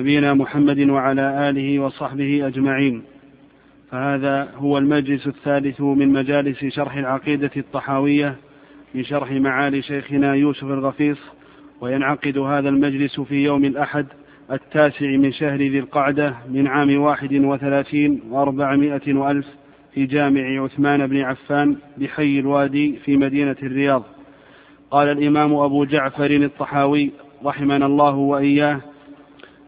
نبينا محمد وعلى آله وصحبه أجمعين. فهذا هو المجلس الثالث من مجالس شرح العقيدة الطحاوية من شرح معالي شيخنا يوسف الغفيص وينعقد هذا المجلس في يوم الأحد التاسع من شهر ذي القعدة من عام واحد وثلاثين وأربعمائة وألف في جامع عثمان بن عفان بحي الوادي في مدينة الرياض. قال الإمام أبو جعفر الطحاوي رحمنا الله وإياه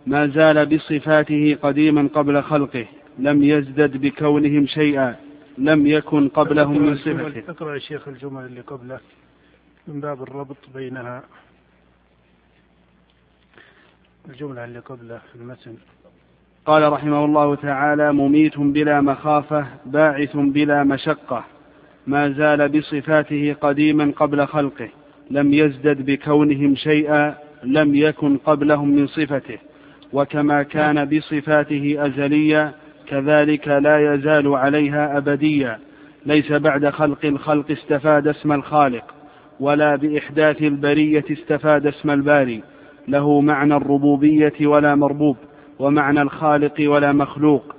ما زال بصفاته قديما قبل خلقه لم يزدد بكونهم شيئا لم يكن قبلهم من صفته. أقرأ شيخ الجمل اللي قبله من باب الربط بينها. الجملة اللي قبله في المتن. قال رحمه الله تعالى مميت بلا مخافة باعث بلا مشقة. ما زال بصفاته قديما قبل خلقه لم يزدد بكونهم شيئا لم يكن قبلهم من صفته. وكما كان بصفاته أزليا كذلك لا يزال عليها أبديا ليس بعد خلق الخلق استفاد اسم الخالق ولا بإحداث البرية استفاد اسم الباري. له معنى الربوبية ولا مربوب ومعنى الخالق ولا مخلوق.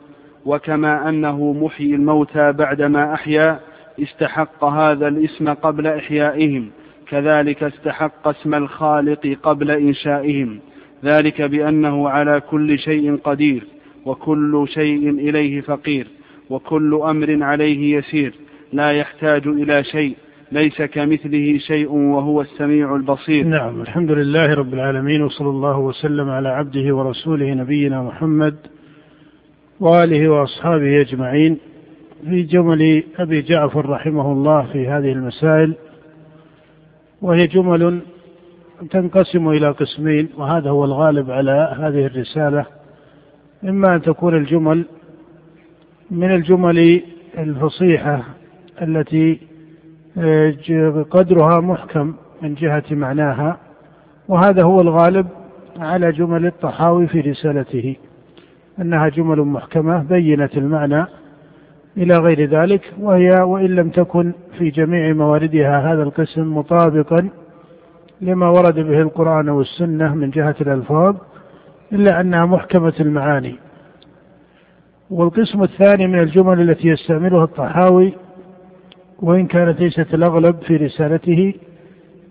وكما أنه محيي الموتى بعدما أحيا استحق هذا الاسم قبل إحيائهم كذلك استحق اسم الخالق قبل إنشائهم. ذلك بأنه على كل شيء قدير وكل شيء إليه فقير وكل أمر عليه يسير لا يحتاج إلى شيء ليس كمثله شيء وهو السميع البصير. نعم الحمد لله رب العالمين وصلى الله وسلم على عبده ورسوله نبينا محمد وآله وأصحابه أجمعين. في جمل أبي جعفر رحمه الله في هذه المسائل وهي جمل تنقسم إلى قسمين وهذا هو الغالب على هذه الرسالة. إما أن تكون الجمل من الجمل الفصيحة التي آه، قدرها محكم من جهة معناها وهذا هو الغالب على جمل الطحاوي في رسالته. أنها جمل محكمة بينة المعنى إلى غير ذلك وهي وإن لم تكن في جميع مواردها هذا القسم مطابقا لما ورد به القرآن والسنة من جهة الألفاظ إلا أنها محكمة المعاني. والقسم الثاني من الجمل التي يستعملها الطحاوي وإن كانت ليست الأغلب في رسالته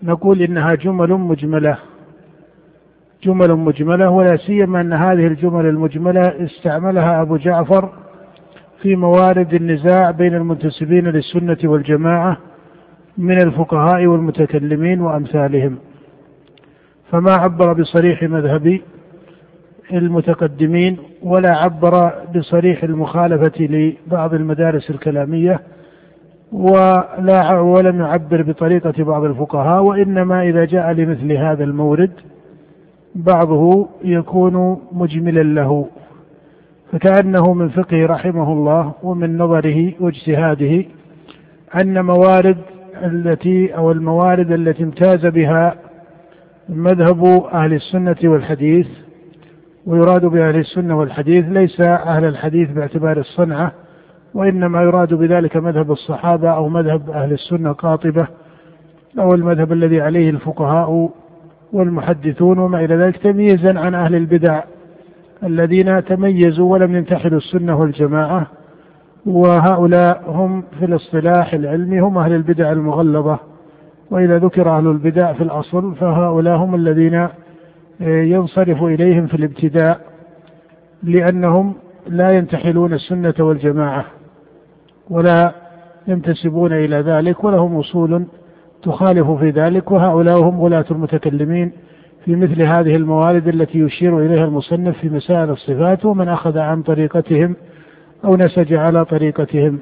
نقول إنها جمل مجملة. جمل مجملة ولا سيما أن هذه الجمل المجملة استعملها أبو جعفر في موارد النزاع بين المنتسبين للسنة والجماعة من الفقهاء والمتكلمين وأمثالهم. فما عبر بصريح مذهب المتقدمين ولا عبر بصريح المخالفة لبعض المدارس الكلامية ولا ولم يعبر بطريقة بعض الفقهاء وإنما إذا جاء لمثل هذا المورد بعضه يكون مجملا له. فكأنه من فقهه رحمه الله ومن نظره واجتهاده أن موارد التي أو الموارد التي امتاز بها مذهب أهل السنة والحديث ويراد بأهل السنة والحديث ليس أهل الحديث باعتبار الصنعة وإنما يراد بذلك مذهب الصحابة أو مذهب أهل السنة قاطبة أو المذهب الذي عليه الفقهاء والمحدثون وما إلى ذلك تمييزا عن أهل البدع الذين تميزوا ولم ينتحلوا السنة والجماعة. وهؤلاء هم في الاصطلاح العلمي هم أهل البدع المغلظة. وإذا ذكر أهل البدع في الأصل فهؤلاء هم الذين ينصرف إليهم في الابتداء لأنهم لا ينتحلون السنة والجماعة ولا ينتسبون إلى ذلك ولهم أصول تخالف في ذلك وهؤلاء هم غلاة المتكلمين في مثل هذه الموارد التي يشير إليها المصنف في مسائل الصفات ومن أخذ عن طريقتهم أو نسج على طريقتهم.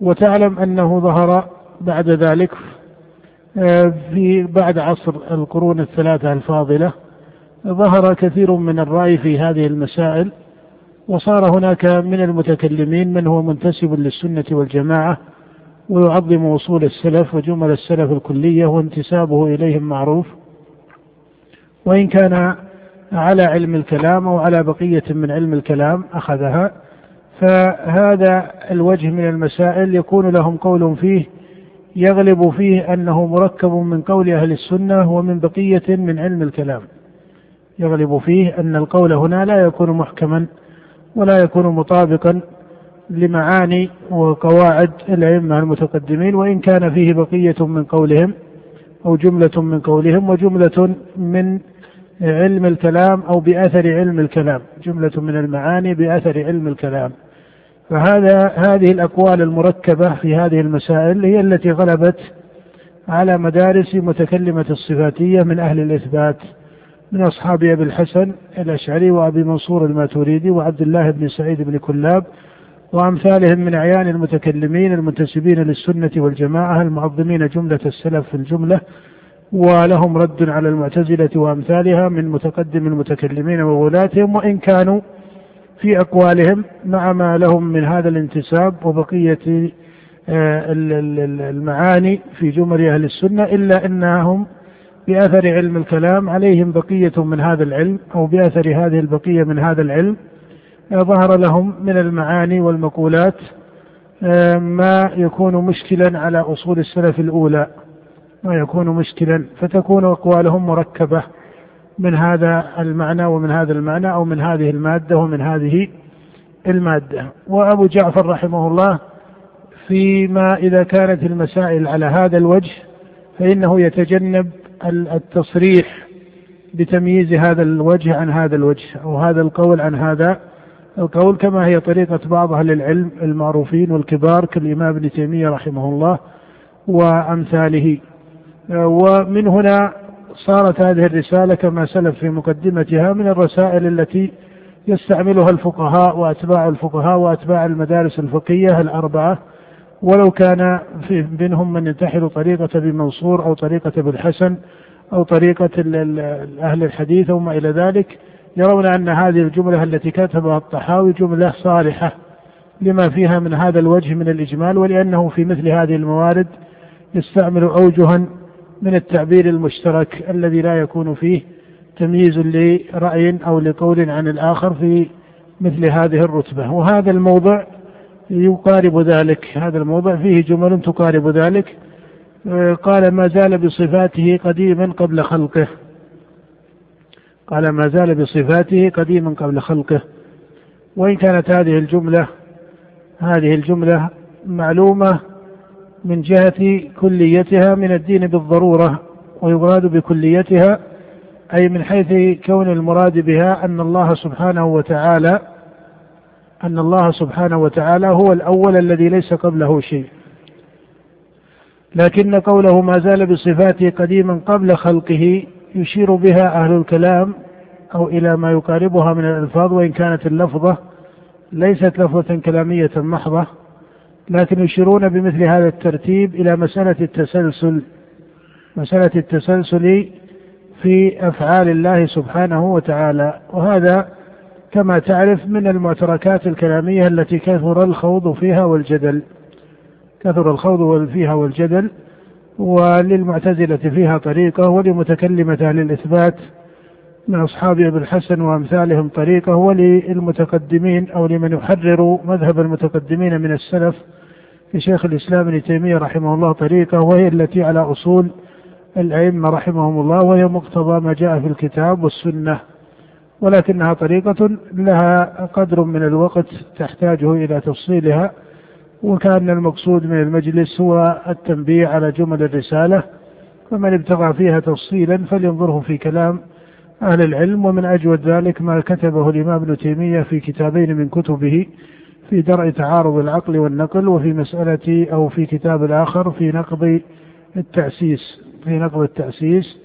وتعلم أنه ظهر بعد ذلك آه، في بعد عصر القرون الثلاثة الفاضلة ظهر كثير من الرأي في هذه المسائل وصار هناك من المتكلمين من هو منتسب للسنة والجماعة ويعظم أصول السلف وجمل السلف الكلية وانتسابه إليهم معروف. وإن كان على علم الكلام أو على بقية من علم الكلام أخذها. فهذا الوجه من المسائل يكون لهم قول فيه يغلب فيه أنه مركب من قول أهل السنة ومن بقية من علم الكلام. يغلب فيه أن القول هنا لا يكون محكما ولا يكون مطابقا لمعاني وقواعد الأئمة المتقدمين وإن كان فيه بقية من قولهم أو جملة من قولهم وجملة من علم الكلام أو بأثر علم الكلام جملة من المعاني بأثر علم الكلام. فهذا هذه الأقوال المركبة في هذه المسائل هي التي غلبت على مدارس متكلمة الصفاتية من أهل الإثبات من أصحاب أبي الحسن الأشعري وأبي منصور الماتوريدي وعبد الله بن سعيد بن كلاب وأمثالهم من أعيان المتكلمين المنتسبين للسنة والجماعة المعظمين جملة السلف في الجملة ولهم رد على المعتزلة وأمثالها من متقدم المتكلمين وولاتهم وإن كانوا في أقوالهم مع ما لهم من هذا الانتساب وبقية آه، المعاني في جمل أهل السنة إلا أنهم بأثر علم الكلام عليهم بقية من هذا العلم أو بأثر هذه البقية من هذا العلم آه، ظهر لهم من المعاني والمقولات آه، ما يكون مشكلا على أصول السلف الأولى ما يكون مشكلا فتكون أقوالهم مركبة. من هذا المعنى ومن هذا المعنى أو من هذه المادة ومن هذه المادة. وأبو جعفر رحمه الله فيما إذا كانت المسائل على هذا الوجه فإنه يتجنب التصريح بتمييز هذا الوجه عن هذا الوجه أو هذا القول عن هذا القول كما هي طريقة بعض أهل العلم المعروفين والكبار كالإمام ابن تيمية رحمه الله وأمثاله. ومن هنا صارت هذه الرسالة كما سلف في مقدمتها من الرسائل التي يستعملها الفقهاء وأتباع الفقهاء وأتباع المدارس الفقهية الأربعة. ولو كان في منهم من ينتحل طريقة ابن منصور أو طريقة ابن الحسن أو طريقة أهل الحديث أو ما إلى ذلك يرون أن هذه الجملة التي كتبها الطحاوي جملة صالحة لما فيها من هذا الوجه من الإجمال ولأنه في مثل هذه الموارد يستعمل أوجها من التعبير المشترك الذي لا يكون فيه تمييز لرأي أو لقول عن الآخر في مثل هذه الرتبة. وهذا الموضع يقارب ذلك. هذا الموضع فيه جمل تقارب ذلك. قال ما زال بصفاته قديما قبل خلقه. قال ما زال بصفاته قديما قبل خلقه. وإن كانت هذه الجملة هذه الجملة معلومة من جهة كليتها من الدين بالضرورة ويراد بكليتها أي من حيث كون المراد بها أن الله سبحانه وتعالى أن الله سبحانه وتعالى هو الأول الذي ليس قبله شيء. لكن قوله ما زال بصفاته قديما قبل خلقه يشير بها أهل الكلام أو إلى ما يقاربها من الألفاظ وإن كانت اللفظة ليست لفظة كلامية محضة. لكن يشيرون بمثل هذا الترتيب إلى مسألة التسلسل مسألة التسلسل في أفعال الله سبحانه وتعالى. وهذا كما تعرف من المعتركات الكلامية التي كثر الخوض فيها والجدل كثر الخوض فيها والجدل وللمعتزلة فيها طريقة ولمتكلمة أهل الإثبات من أصحاب أبي الحسن وأمثالهم طريقة وللمتقدمين أو لمن يحرر مذهب المتقدمين من السلف لشيخ الإسلام ابن تيمية رحمه الله طريقة وهي التي على أصول الأئمة رحمهم الله وهي مقتضى ما جاء في الكتاب والسنة. ولكنها طريقة لها قدر من الوقت تحتاجه إلى تفصيلها وكان المقصود من المجلس هو التنبيه على جمل الرسالة. فمن ابتغى فيها تفصيلا فلينظره في كلام أهل العلم ومن أجود ذلك ما كتبه الإمام ابن تيمية في كتابين من كتبه في درء تعارض العقل والنقل وفي مسألة أو في كتاب الآخر في نقض التأسيس في نقض التأسيس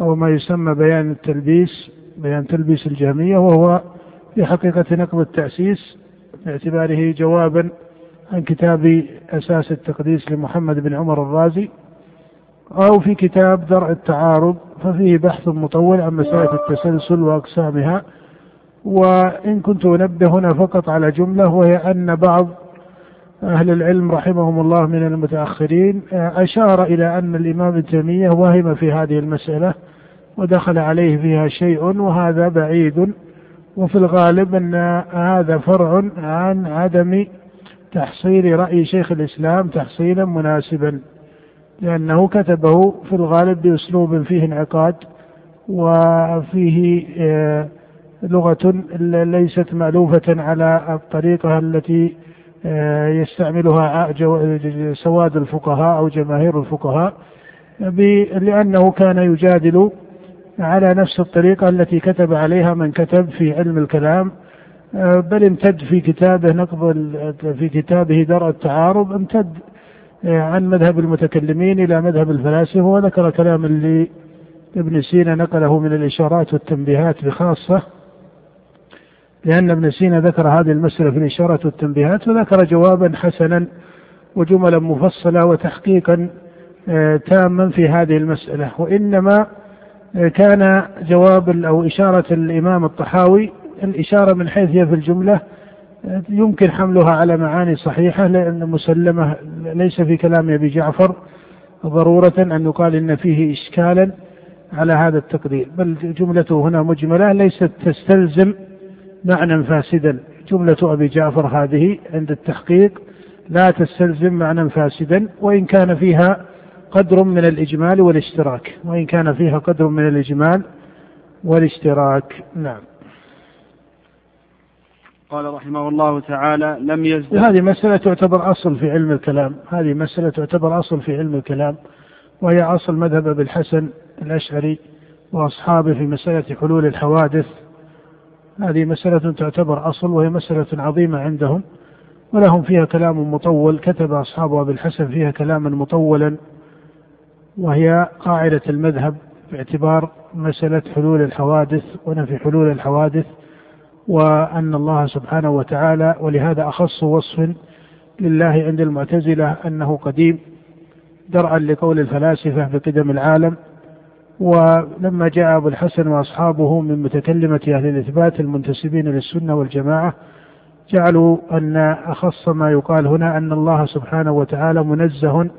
أو ما يسمى بيان التلبيس بيان تلبيس الجهمية وهو في حقيقة نقض التأسيس باعتباره جوابا عن كتاب أساس التقديس لمحمد بن عمر الرازي أو في كتاب درء التعارض ففيه بحث مطول عن مسألة التسلسل وأقسامها وإن كنت أنبه هنا فقط على جملة وهي أن بعض أهل العلم رحمهم الله من المتأخرين أشار إلى أن الإمام ابن تيمية وهم في هذه المسألة ودخل عليه فيها شيء وهذا بعيد. وفي الغالب أن هذا فرع عن عدم تحصيل رأي شيخ الإسلام تحصيلا مناسبا لأنه كتبه في الغالب بأسلوب فيه انعقاد وفيه آه، لغة ليست مألوفة على الطريقة التي آه، يستعملها سواد الفقهاء أو جماهير الفقهاء لأنه كان يجادل على نفس الطريقة التي كتب عليها من كتب في علم الكلام آه، بل امتد في كتابه نقض في كتابه درء التعارض امتد آه، عن مذهب المتكلمين إلى مذهب الفلاسفة وذكر كلام اللي ابن سينا نقله من الإشارات والتنبيهات بخاصة. لأن ابن سينا ذكر هذه المسألة في الإشارات والتنبيهات وذكر جوابا حسنا وجملا مفصلة وتحقيقا آه، تاما في هذه المسألة. وإنما آه، كان جواب أو إشارة الإمام الطحاوي الإشارة من حيث هي في الجملة آه، يمكن حملها على معاني صحيحة لأن مسلمة ليس في كلام أبي جعفر ضرورة أن يقال إن فيه إشكالا على هذا التقدير. بل جملته هنا مجملة ليست تستلزم معنى فاسدا. جملة أبي جعفر هذه عند التحقيق لا تستلزم معنى فاسدا وإن كان فيها قدر من الإجمال والاشتراك. وإن كان فيها قدر من الإجمال والاشتراك. نعم. قال رحمه الله تعالى لم يزدد. هذه مسألة تعتبر أصل في علم الكلام. هذه مسألة تعتبر أصل في علم الكلام وهي أصل مذهب أبي الحسن الأشعري وأصحابه في مسألة حلول الحوادث هذه مسألة تعتبر أصل وهي مسألة عظيمة عندهم ولهم فيها كلام مطول كتب أصحاب أبي الحسن فيها كلاما مطولا وهي قاعدة المذهب باعتبار مسألة حلول الحوادث ونفي حلول الحوادث وأن الله سبحانه وتعالى ولهذا أخص وصف لله عند المعتزلة أنه قديم درءا لقول الفلاسفة بقدم العالم ولما جاء أبو الحسن وأصحابه من متكلمة أهل الإثبات المنتسبين للسنة والجماعة جعلوا أن أخص ما يقال هنا أن الله سبحانه وتعالى منزه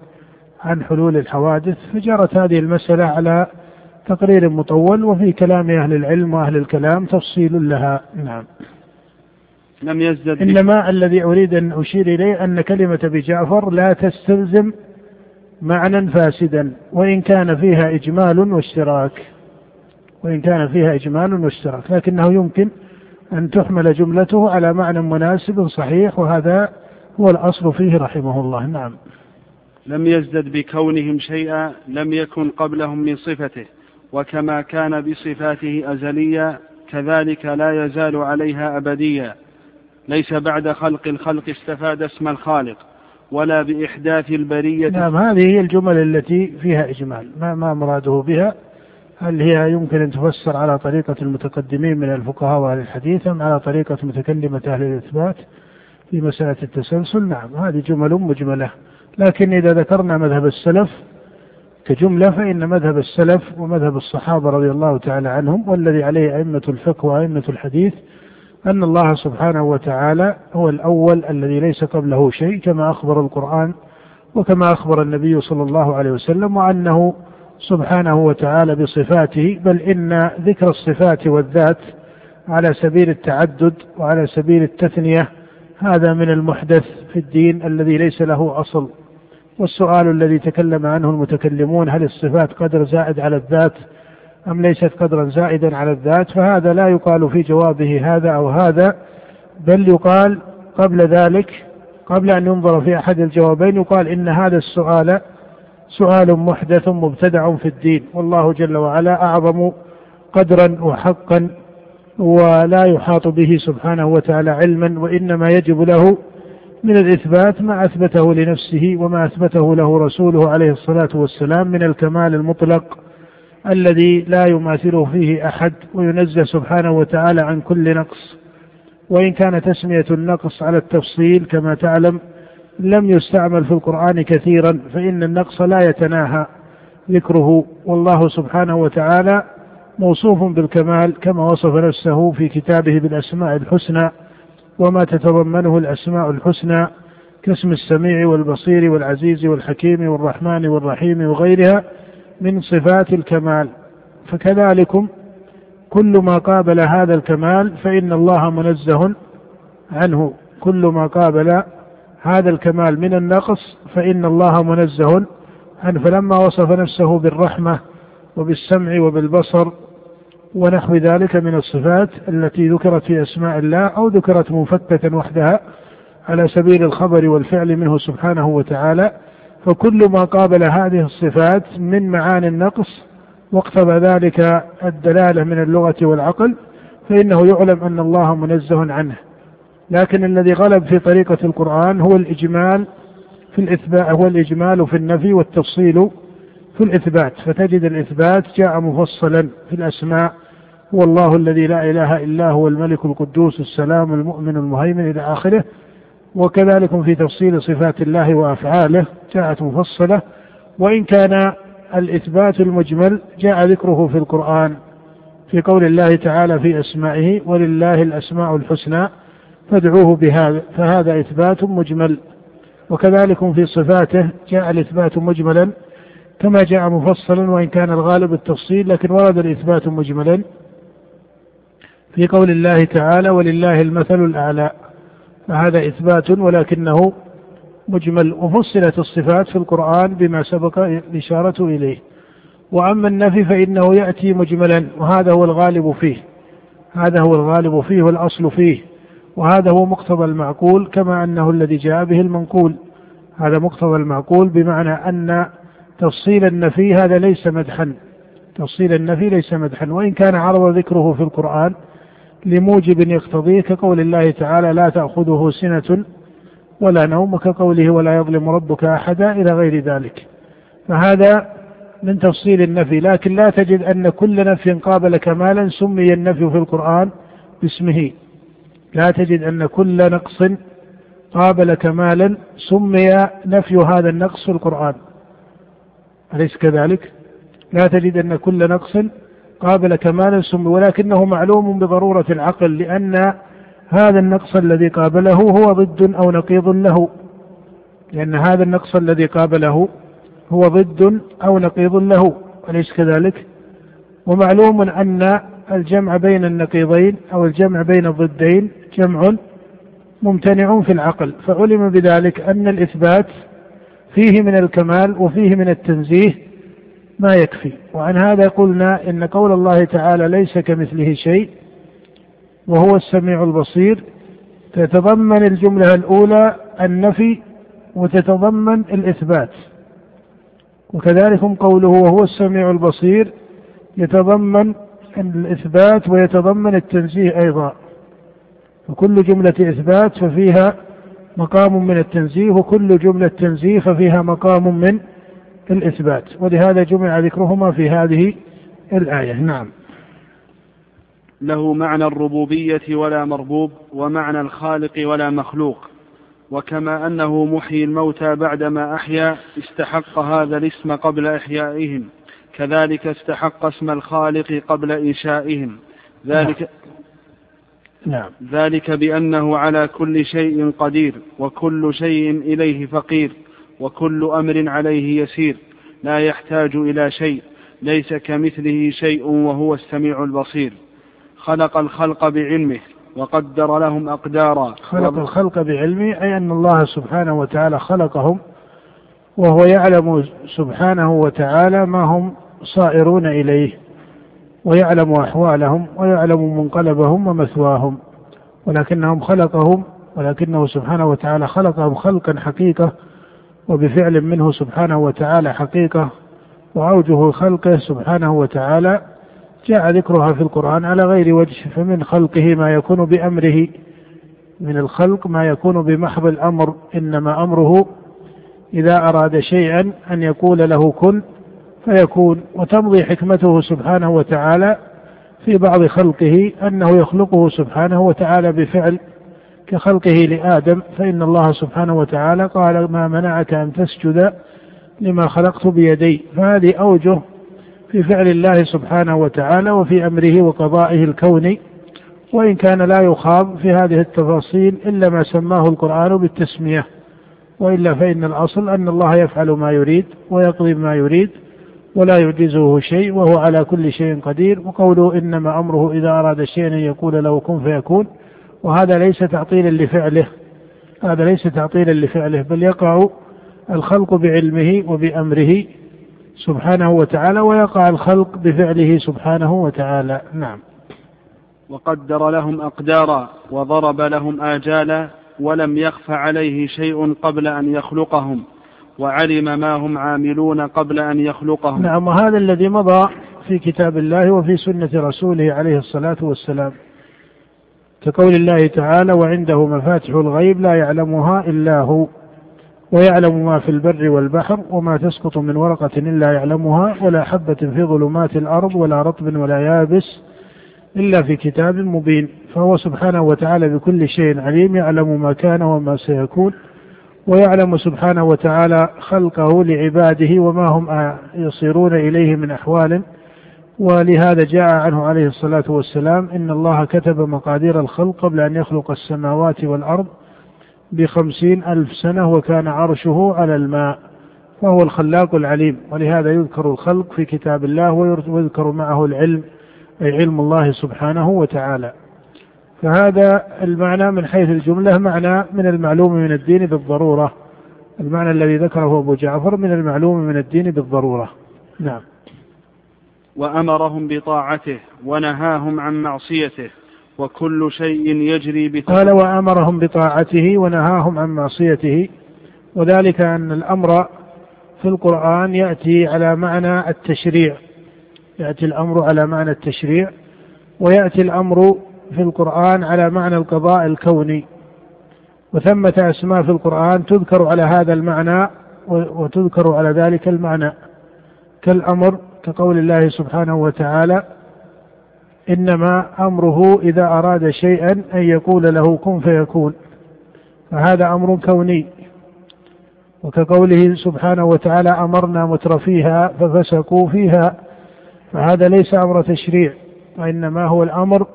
عن حلول الحوادث. فجرت هذه المسألة على تقرير مطول وفي كلام أهل العلم وأهل الكلام تفصيل لها. نعم. لم يزدد إنما الذي أريد أن أشير إليه أن كلمة بجعفر لا تستلزم معنى فاسدا وإن كان فيها إجمال واشتراك. وإن كان فيها إجمال واشتراك. لكنه يمكن أن تحمل جملته على معنى مناسب صحيح وهذا هو الأصل فيه رحمه الله. نعم. لم يزدد بكونهم شيئا لم يكن قبلهم من صفته وكما كان بصفاته أزليا كذلك لا يزال عليها أبديا ليس بعد خلق الخلق استفاد اسم الخالق. ولا بإحداث البرية. نعم هذه هي الجمل التي فيها إجمال. ما, ما مراده بها؟ هل هي يمكن أن تفسر على طريقة المتقدمين من الفقهاء وأهل الحديث أم على طريقة متكلمة أهل الإثبات في مسألة التسلسل؟ نعم هذه جمل مجملة. لكن إذا ذكرنا مذهب السلف كجملة فإن مذهب السلف ومذهب الصحابة رضي الله تعالى عنهم والذي عليه أئمة الفقه وأئمة الحديث أن الله سبحانه وتعالى هو الأول الذي ليس قبله شيء كما أخبر القرآن وكما أخبر النبي صلى الله عليه وسلم وأنه سبحانه وتعالى بصفاته بل إن ذكر الصفات والذات على سبيل التعدد وعلى سبيل التثنية هذا من المحدث في الدين الذي ليس له أصل. والسؤال الذي تكلم عنه المتكلمون هل الصفات قدر زائد على الذات أم ليست قدرا زائدا على الذات فهذا لا يقال في جوابه هذا أو هذا بل يقال قبل ذلك قبل أن ينظر في أحد الجوابين يقال إن هذا السؤال سؤال محدث مبتدع في الدين. والله جل وعلا أعظم قدرا وحقا ولا يحاط به سبحانه وتعالى علما وإنما يجب له من الإثبات ما أثبته لنفسه وما أثبته له رسوله عليه الصلاة والسلام من الكمال المطلق الذي لا يماثله فيه أحد وينزه سبحانه وتعالى عن كل نقص. وإن كان تسمية النقص على التفصيل كما تعلم لم يستعمل في القرآن كثيرا فإن النقص لا يتناهى ذكره. والله سبحانه وتعالى موصوف بالكمال كما وصف نفسه في كتابه بالأسماء الحسنى وما تتضمنه الأسماء الحسنى كاسم السميع والبصير والعزيز والحكيم والرحمن والرحيم وغيرها. من صفات الكمال. فكذلكم كل ما قابل هذا الكمال فإن الله منزه عنه. كل ما قابل هذا الكمال من النقص فإن الله منزه عنه. فلما وصف نفسه بالرحمة وبالسمع وبالبصر ونحو ذلك من الصفات التي ذكرت في أسماء الله أو ذكرت منفكة وحدها على سبيل الخبر والفعل منه سبحانه وتعالى فكل ما قابل هذه الصفات من معاني النقص واقتضى ذلك الدلالة من اللغة والعقل فإنه يعلم أن الله منزه عنه. لكن الذي غلب في طريقة القرآن هو الإجمال في الإثبات هو الإجمال في النفي والتفصيل في الإثبات. فتجد الإثبات جاء مفصلا في الأسماء. هو الله الذي لا إله إلا هو الملك القدوس السلام المؤمن المهيمن إلى آخره. وكذلك في تفصيل صفات الله وأفعاله جاءت مفصلة وإن كان الإثبات المجمل جاء ذكره في القرآن في قول الله تعالى في أسمائه ولله الأسماء الحسنى فادعوه بهذا فهذا إثبات مجمل. وكذلك في صفاته جاء الإثبات مجملا كما جاء مفصلا وإن كان الغالب التفصيل لكن ورد الإثبات مجملا في قول الله تعالى ولله المثل الأعلى فهذا إثبات ولكنه مجمل وفصلت الصفات في القرآن بما سبق الإشارة إليه. وأما النفي فإنه يأتي مجملا وهذا هو الغالب فيه. هذا هو الغالب فيه والأصل فيه. وهذا هو مقتضى المعقول كما أنه الذي جاء به المنقول. هذا مقتضى المعقول بمعنى أن تفصيل النفي هذا ليس مدحا. تفصيل النفي ليس مدحا. وإن كان عرض ذكره في القرآن لموجب يقتضيه كقول الله تعالى لا تأخذه سنة ولا نوم كقوله ولا يظلم ربك أحدا إلى غير ذلك. فهذا من تفصيل النفي لكن لا تجد أن كل نفي قابل كمالا سمي النفي في القرآن باسمه. لا تجد أن كل نقص قابل كمالا سمي نفي هذا النقص في القرآن. أليس كذلك؟ لا تجد أن كل نقص قابل كمالا سمي ولكنه معلوم بضرورة العقل لأن هذا النقص الذي قابله هو ضد أو نقيض له لأن هذا النقص الذي قابله هو ضد أو نقيض له أليس كذلك؟ ومعلوم أن الجمع بين النقيضين أو الجمع بين الضدين جمع ممتنع في العقل فعلم بذلك أن الإثبات فيه من الكمال وفيه من التنزيه ما يكفي. وعن هذا قلنا إن قول الله تعالى ليس كمثله شيء وهو السميع البصير تتضمن الجملة الأولى النفي وتتضمن الإثبات. وكذلك قوله وهو السميع البصير يتضمن الإثبات ويتضمن التنزيه أيضا. فكل جملة إثبات ففيها مقام من التنزيه وكل جملة تنزيه ففيها مقام من الإثبات. ولهذا جمع ذكرهما في هذه الآية. نعم. له معنى الربوبية ولا مربوب ومعنى الخالق ولا مخلوق. وكما أنه محيي الموتى بعدما أحيا استحق هذا الاسم قبل إحيائهم. كذلك استحق اسم الخالق قبل إنشائهم. ذلك نعم. ذلك بأنه على كل شيء قدير وكل شيء إليه فقير. وكل أمر عليه يسير لا يحتاج إلى شيء ليس كمثله شيء وهو السميع البصير. خلق الخلق بعلمه وقدر لهم أقدارا. خلق الخلق بعلمه أي أن الله سبحانه وتعالى خلقهم وهو يعلم سبحانه وتعالى ما هم صائرون إليه ويعلم أحوالهم ويعلم منقلبهم ومثواهم. ولكنهم خلقهم ولكنه سبحانه وتعالى خلقهم خلقا حقيقة وبفعل منه سبحانه وتعالى حقيقة وأوجه خلقه سبحانه وتعالى جاء ذكرها في القرآن على غير وجه فمن خلقه ما يكون بأمره من الخلق ما يكون بمحض الأمر إنما أمره إذا أراد شيئا أن يقول له كن فيكون. وتمضي حكمته سبحانه وتعالى في بعض خلقه أنه يخلقه سبحانه وتعالى بفعل كخلقه لآدم فإن الله سبحانه وتعالى قال ما منعك أن تسجد لما خلقت بيدي؟ فهذه أوجه في فعل الله سبحانه وتعالى وفي أمره وقضائه الكوني وإن كان لا يخاض في هذه التفاصيل إلا ما سماه القرآن بالتسمية وإلا فإن الأصل أن الله يفعل ما يريد ويقضي ما يريد ولا يعجزه شيء وهو على كل شيء قدير وقوله إنما أمره إذا أراد شيئا أن يقول له كن فيكون. وهذا ليس تعطيلا لفعله. هذا ليس تعطيلا لفعله بل يقع الخلق بعلمه وبأمره سبحانه وتعالى ويقع الخلق بفعله سبحانه وتعالى. نعم. وقدر لهم أقدارا وضرب لهم آجالا ولم يخف عليه شيء قبل أن يخلقهم وعلم ما هم عاملون قبل أن يخلقهم. نعم وهذا الذي مضى في كتاب الله وفي سنة رسوله عليه الصلاة والسلام. كقول الله تعالى وعنده مفاتح الغيب لا يعلمها إلا هو ويعلم ما في البر والبحر وما تسقط من ورقة إلا يعلمها ولا حبة في ظلمات الأرض ولا رطب ولا يابس إلا في كتاب مبين. فهو سبحانه وتعالى بكل شيء عليم يعلم ما كان وما سيكون ويعلم سبحانه وتعالى خلقه لعباده وما هم يصيرون إليه من أحوال. ولهذا جاء عنه عليه الصلاة والسلام إن الله كتب مقادير الخلق قبل أن يخلق السماوات والأرض بخمسين ألف سنة وكان عرشه على الماء فهو الخلاق العليم. ولهذا يذكر الخلق في كتاب الله ويذكر معه العلم أي علم الله سبحانه وتعالى. فهذا المعنى من حيث الجملة معنى من المعلوم من الدين بالضرورة. المعنى الذي ذكره أبو جعفر من المعلوم من الدين بالضرورة. نعم. وأمرهم بطاعته ونهاهم عن معصيته وكل شيء يجري بطاعته قال وأمرهم بطاعته ونهاهم عن معصيته. وذلك أن الأمر في القرآن يأتي على معنى التشريع. يأتي الأمر على معنى التشريع ويأتي الأمر في القرآن على معنى القضاء الكوني. وثمة أسماء في القرآن تذكر على هذا المعنى وتذكر على ذلك المعنى. كالأمر كقول الله سبحانه وتعالى إنما أمره إذا أراد شيئا أن يقول له كن فيكون. فهذا أمر كوني. وكقوله سبحانه وتعالى أمرنا مترفيها ففسقوا فيها فهذا ليس أمر تشريع وإنما هو الأمر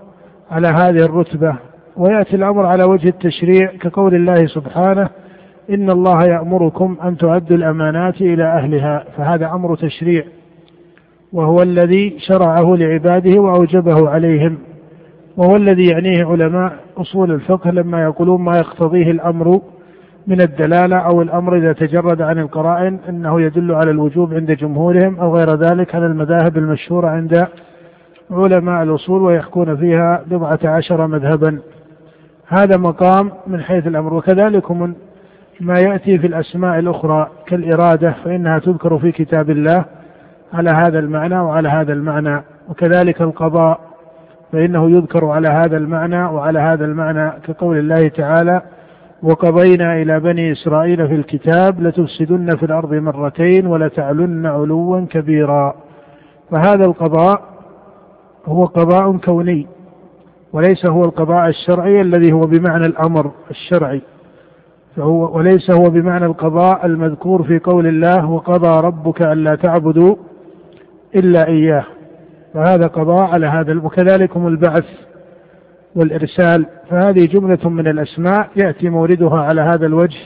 على هذه الرتبة. ويأتي الأمر على وجه التشريع كقول الله سبحانه إن الله يأمركم أن تعدوا الأمانات إلى أهلها فهذا أمر تشريع. وهو الذي شرعه لعباده وأوجبه عليهم وهو الذي يعنيه علماء أصول الفقه لما يقولون ما يقتضيه الأمر من الدلالة أو الأمر إذا تجرد عن القرائن أنه يدل على الوجوب عند جمهورهم أو غير ذلك على المذاهب المشهورة عند علماء الأصول ويحكون فيها بضعة عشر مذهبا. هذا مقام من حيث الأمر. وكذلك من ما يأتي في الأسماء الأخرى كالإرادة فإنها تذكر في كتاب الله على هذا المعنى وعلى هذا المعنى وكذلك القضاء فإنه يذكر على هذا المعنى وعلى هذا المعنى كقول الله تعالى وقضينا إلى بني إسرائيل في الكتاب لتفسدن في الأرض مرتين ولتعلن علوا كبيرا. فهذا القضاء هو قضاء كوني وليس هو القضاء الشرعي الذي هو بمعنى الأمر الشرعي. فهو وليس هو بمعنى القضاء المذكور في قول الله وقضى ربك ألا تعبدوا إلا إياه. فهذا قضاء على هذا وكذلكم البعث والإرسال. فهذه جملة من الأسماء. يأتي موردها على هذا الوجه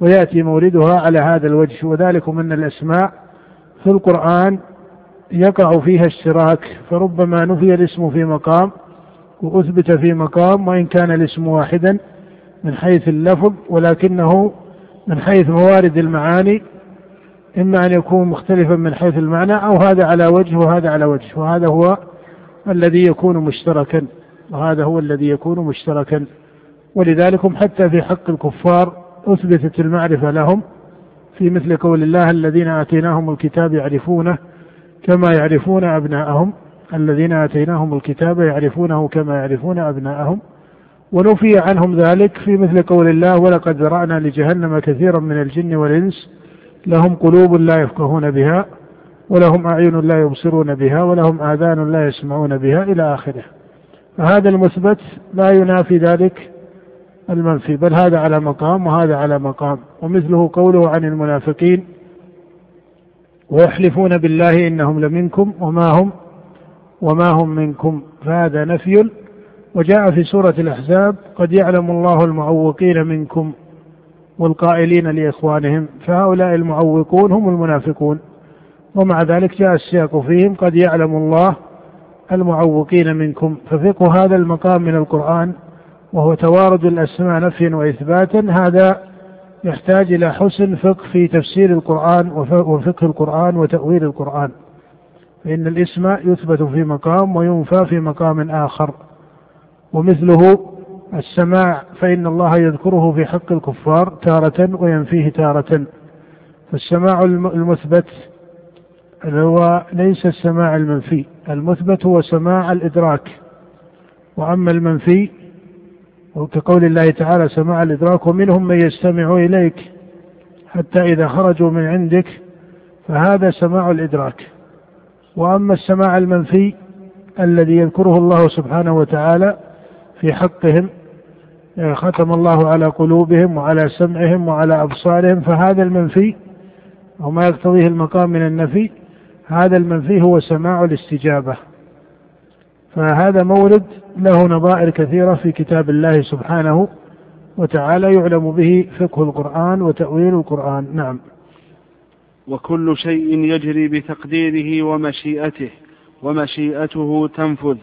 ويأتي موردها على هذا الوجه وذلك من الأسماء. في القرآن يقع فيها اشتراك فربما نفي الاسم في مقام وأثبت في مقام وإن كان الاسم واحدا من حيث اللفظ ولكنه من حيث موارد المعاني إما أن يكون مختلفا من حيث المعنى أو هذا على وجه وهذا على وجه. وهذا هو الذي يكون مشتركا. وهذا هو الذي يكون مشتركا. ولذلك حتى في حق الكفار أثبتت المعرفة لهم. في مثل قول الله الذين آتيناهم الكتاب يعرفونه كما يعرفون أبناءهم. الذين آتيناهم الكتاب يعرفونه كما يعرفون أبناءهم. ونفي عنهم ذلك في مثل قول الله ولقد ذرأنا لجهنم كثيرا من الجن والإنس. لهم قلوب لا يفقهون بها ولهم أعين لا يبصرون بها ولهم آذان لا يسمعون بها إلى آخره. فهذا المثبت لا ينافي ذلك المنفي بل هذا على مقام وهذا على مقام. ومثله قوله عن المنافقين ويحلفون بالله إنهم لمنكم وما هم وما هم منكم. فهذا نفي. وجاء في سورة الأحزاب قد يعلم الله المعوقين منكم والقائلين لإخوانهم فهؤلاء المعوقون هم المنافقون. ومع ذلك جاء السياق فيهم قد يعلم الله المعوقين منكم. ففقه هذا المقام من القرآن وهو توارد الأسماء نفيا وإثباتا هذا يحتاج إلى حسن فقه في تفسير القرآن وفقه القرآن وتأويل القرآن. فإن الاسم يثبت في مقام وينفى في مقام آخر. ومثله السماع فإن الله يذكره في حق الكفار تارة وينفيه تارة. فالسماع المثبت هو ليس السماع المنفي. المثبت هو سماع الإدراك. وأما المنفي وكقول الله تعالى سماع الإدراك ومنهم من يستمع إليك حتى إذا خرجوا من عندك فهذا سماع الإدراك. وأما السماع المنفي الذي يذكره الله سبحانه وتعالى في حقهم ختم الله على قلوبهم وعلى سمعهم وعلى أبصارهم فهذا المنفي وما يقتضيه المقام من النفي هذا المنفي هو سماع الاستجابة. فهذا مورد له نظائر كثيرة في كتاب الله سبحانه وتعالى يعلم به فقه القرآن وتأويل القرآن. نعم. وكل شيء يجري بتقديره ومشيئته ومشيئته تنفذ.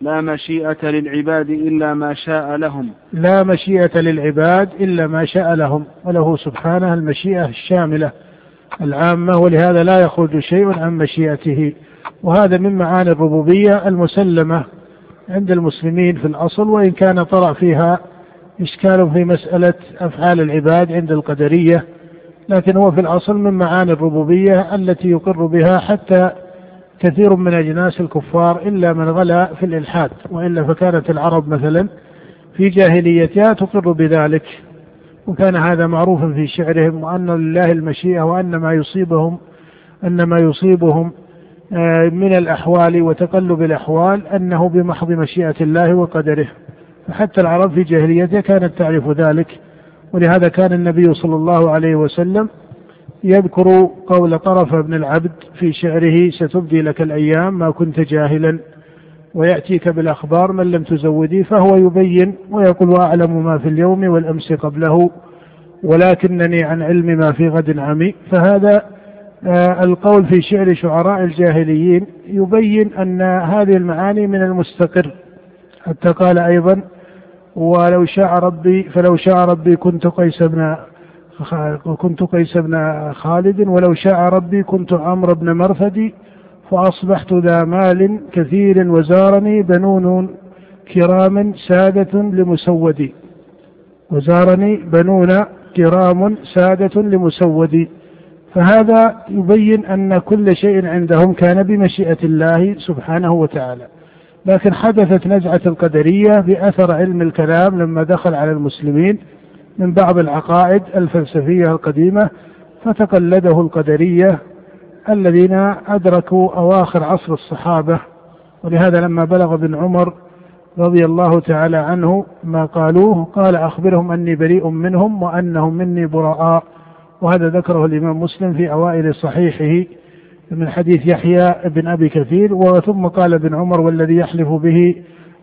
لا مشيئة للعباد إلا ما شاء لهم. لا مشيئة للعباد إلا ما شاء لهم. وله سبحانه المشيئة الشاملة العامة ولهذا لا يخرج شيء عن مشيئته. وهذا من معاني الربوبية المسلمة عند المسلمين في الأصل وإن كان طرأ فيها إشكال في مسألة أفعال العباد عند القدرية. لكن هو في الأصل من معاني الربوبية التي يقر بها حتى كثير من أجناس الكفار إلا من غلا في الإلحاد وإلا فكانت العرب مثلا في جاهليتها تقر بذلك. وكان هذا معروفا في شعرهم وأن لله المشيئة وأن ما يصيبهم أن ما يصيبهم آه، من الأحوال وتقلب الأحوال أنه بمحض مشيئة الله وقدره. فحتى العرب في جاهليتها كانت تعرف ذلك ولهذا كان النبي صلى الله عليه وسلم يذكر قول طرف بن العبد في شعره ستبدي لك الأيام ما كنت جاهلا ويأتيك بالأخبار من لم تزودي فهو يبين ويقول وأعلم ما في اليوم والأمس قبله ولكنني عن علم ما في غد عمي. فهذا آه، القول في شعر شعراء الجاهليين يبين أن هذه المعاني من المستقر. حتى قال أيضا ولو شاء ربي فلو شاء ربي كنت قيس بن كنت قيس بن خالد ولو شاء ربي كنت عمرو بن مرثد فأصبحت ذا مال كثير وزارني بنون كرام سادة لمسودي وزارني بنون كرام سادة لمسودي فهذا يبين أن كل شيء عندهم كان بمشيئة الله سبحانه وتعالى. لكن حدثت نزعة القدرية بأثر علم الكلام لما دخل على المسلمين من بعض العقائد الفلسفية القديمة فتقلده القدرية الذين أدركوا أواخر عصر الصحابة. ولهذا لما بلغ ابن عمر رضي الله تعالى عنه ما قالوه قال أخبرهم أني بريء منهم وأنهم مني براء. وهذا ذكره الإمام مسلم في أوائل صحيحه من حديث يحيى بن أبي كثير وثم قال ابن عمر والذي يحلف به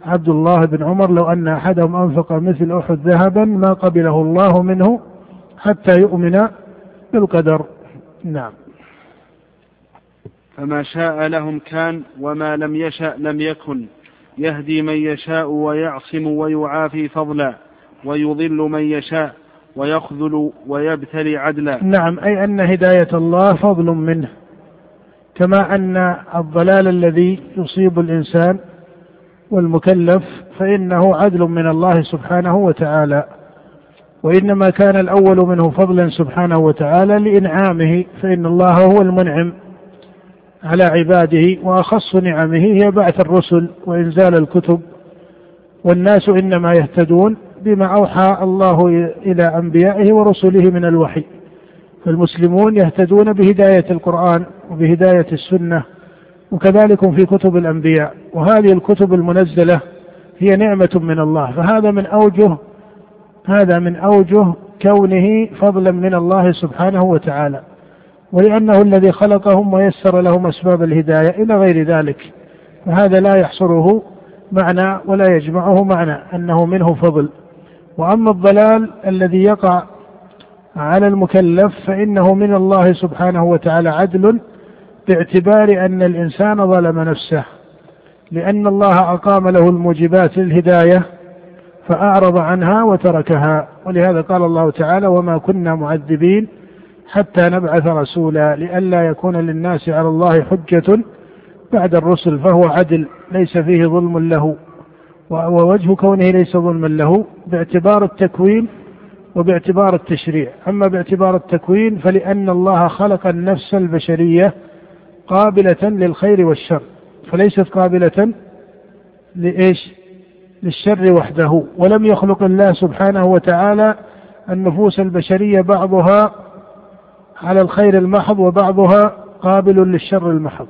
عبد الله بن عمر لو أن أحدهم أنفق مثل أحد ذهبا ما قبله الله منه حتى يؤمن بالقدر. نعم. فما شاء لهم كان وما لم يشأ لم يكن. يهدي من يشاء ويعصم ويعافي فضلا ويضل من يشاء ويخذل ويبتلي عدلا. نعم أي أن هداية الله فضل منه. كما أن الضلال الذي يصيب الإنسان والمكلف فإنه عدل من الله سبحانه وتعالى وإنما كان الأول منه فضلا سبحانه وتعالى لإنعامه فإن الله هو المنعم على عباده وأخص نعمه هي بعث الرسل وإنزال الكتب والناس إنما يهتدون بما أوحى الله إلى أنبيائه ورسله من الوحي فالمسلمون يهتدون بهداية القرآن وبهداية السنة وكذلك في كتب الأنبياء. وهذه الكتب المنزلة هي نعمة من الله. فهذا من أوجه هذا من أوجه كونه فضلا من الله سبحانه وتعالى. ولأنه الذي خلقهم ويسر لهم أسباب الهداية إلى غير ذلك. فهذا لا يحصره معنى ولا يجمعه معنى أنه منه فضل. وأما الضلال الذي يقع على المكلف فإنه من الله سبحانه وتعالى عدل باعتبار أن الإنسان ظلم نفسه لأن الله أقام له الموجبات للهداية فأعرض عنها وتركها. ولهذا قال الله تعالى وما كنا معذبين حتى نبعث رسولا لئلا يكون للناس على الله حجة بعد الرسل فهو عدل ليس فيه ظلم له. ووجه كونه ليس ظلما له باعتبار التكوين وباعتبار التشريع. أما باعتبار التكوين فلأن الله خلق النفس البشرية قابلة للخير والشر. فليست قابلة لإيش؟ للشر وحده. ولم يخلق الله سبحانه وتعالى النفوس البشرية بعضها على الخير المحض وبعضها قابل للشر المحض.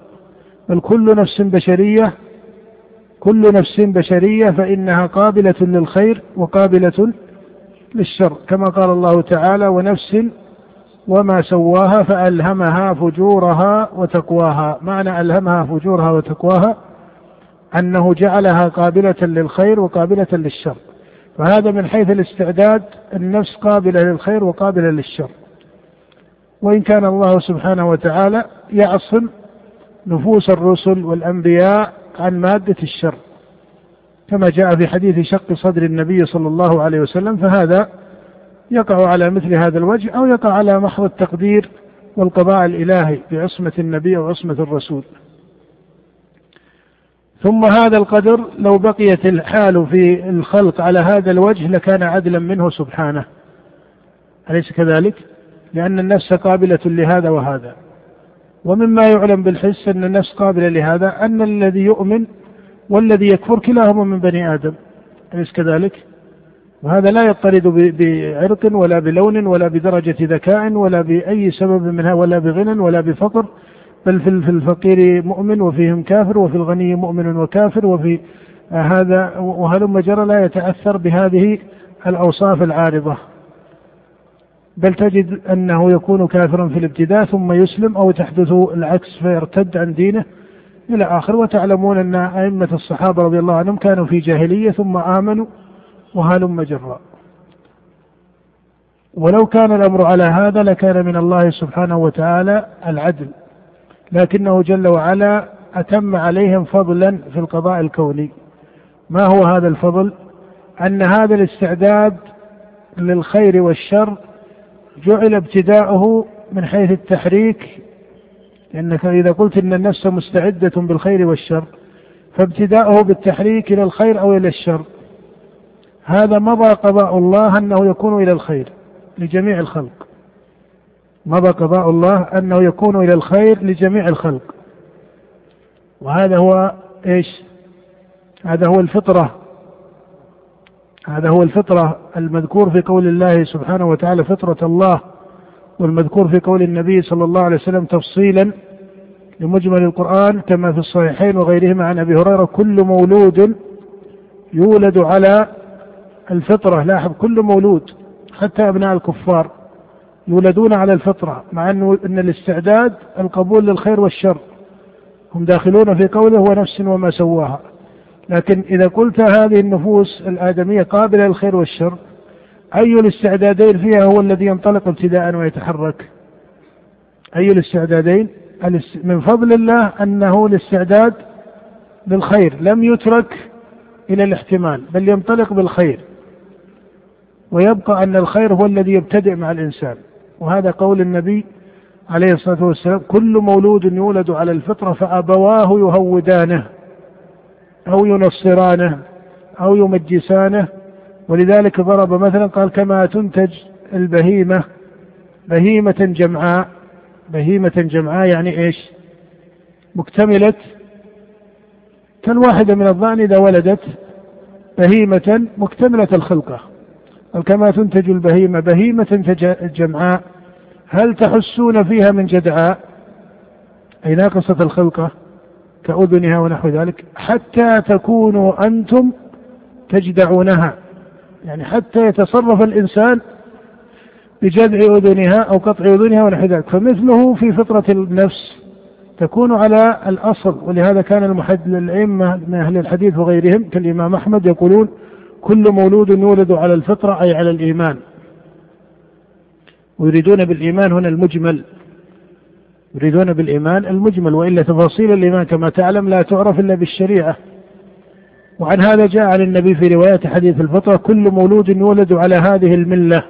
بل كل نفس بشرية كل نفس بشرية فإنها قابلة للخير وقابلة للشر كما قال الله تعالى ونفس وما سواها فألهمها فجورها وتقواها. معنى ألهمها فجورها وتقواها أنه جعلها قابلة للخير وقابلة للشر. فهذا من حيث الاستعداد النفس قابلة للخير وقابلة للشر. وإن كان الله سبحانه وتعالى يعصم نفوس الرسل والأنبياء عن مادة الشر. كما جاء في حديث شق صدر النبي صلى الله عليه وسلم فهذا يقع على مثل هذا الوجه أو يقع على محض التقدير والقضاء الإلهي بعصمة النبي وعصمة الرسول ثم هذا القدر لو بقيت الحال في الخلق على هذا الوجه لكان عدلا منه سبحانه أليس كذلك؟ لأن النفس قابلة لهذا وهذا ومما يعلم بالحس أن النفس قابلة لهذا أن الذي يؤمن والذي يكفر كلاهما من بني آدم أليس كذلك؟ وهذا لا يضطرد بعرق ولا بلون ولا بدرجة ذكاء ولا بأي سبب منها ولا بغنى ولا بفقر بل في الفقير مؤمن وفيهم كافر وفي الغني مؤمن وكافر وفي هذا وهلم جرى لا يتأثر بهذه الأوصاف العارضة. بل تجد أنه يكون كافرا في الابتداء ثم يسلم أو تحدث العكس فيرتد عن دينه إلى آخر. وتعلمون أن أئمة الصحابة رضي الله عنهم كانوا في جاهلية ثم آمنوا وهلم جرا ولو كان الأمر على هذا لكان من الله سبحانه وتعالى العدل لكنه جل وعلا أتم عليهم فضلا في القضاء الكوني. ما هو هذا الفضل؟ أن هذا الاستعداد للخير والشر جعل ابتداؤه من حيث التحريك لأنك إذا قلت أن النفس مستعدة بالخير والشر فابتداؤه بالتحريك إلى الخير أو إلى الشر. هذا مضى قضاء الله أنه يكون إلى الخير لجميع الخلق. مضى قضاء الله أنه يكون إلى الخير لجميع الخلق. وهذا هو إيش؟ هذا هو الفطرة. هذا هو الفطرة المذكور في قول الله سبحانه وتعالى فطرة الله والمذكور في قول النبي صلى الله عليه وسلم تفصيلا لمجمل القرآن كما في الصحيحين وغيرهما عن أبي هريرة كل مولود يولد على الفطرة لاحظ كل مولود حتى أبناء الكفار يولدون على الفطرة مع أنه أن الاستعداد القبول للخير والشر. هم داخلون في قوله ونفس وما سواها. لكن إذا قلت هذه النفوس الآدمية قابلة للخير والشر أي الاستعدادين فيها هو الذي ينطلق ابتداء ويتحرك؟ أي الاستعدادين؟ من فضل الله أنه الاستعداد للخير لم يترك إلى الاحتمال بل ينطلق بالخير. ويبقى أن الخير هو الذي يبتدئ مع الإنسان. وهذا قول النبي عليه الصلاة والسلام كل مولود يولد على الفطرة فأبواه يهودانه أو ينصرانه أو يمجسانه. ولذلك ضرب مثلا قال كما تنتج البهيمة بهيمة جمعاء. بهيمة جمعاء يعني إيش؟ مكتملة كالواحدة من الضأن إذا ولدت بهيمة مكتملة الخلقة. كما تنتج البهيمة بهيمة جمعاء. هل تحسون فيها من جدعاء؟ أي ناقصة الخلقة كأذنها ونحو ذلك. حتى تكونوا أنتم تجدعونها. يعني حتى يتصرف الإنسان بجدع أذنها أو قطع أذنها ونحو ذلك. فمثله في فطرة النفس تكون على الأصل ولهذا كان الأئمة من أهل الحديث وغيرهم كالإمام أحمد يقولون كل مولود يولد على الفطرة أي على الإيمان. ويريدون بالإيمان هنا المجمل. يريدون بالإيمان المجمل وإلا تفاصيل الإيمان كما تعلم لا تعرف إلا بالشريعة. وعن هذا جاء عن النبي في رواية حديث الفطرة كل مولود يولد على هذه الملة.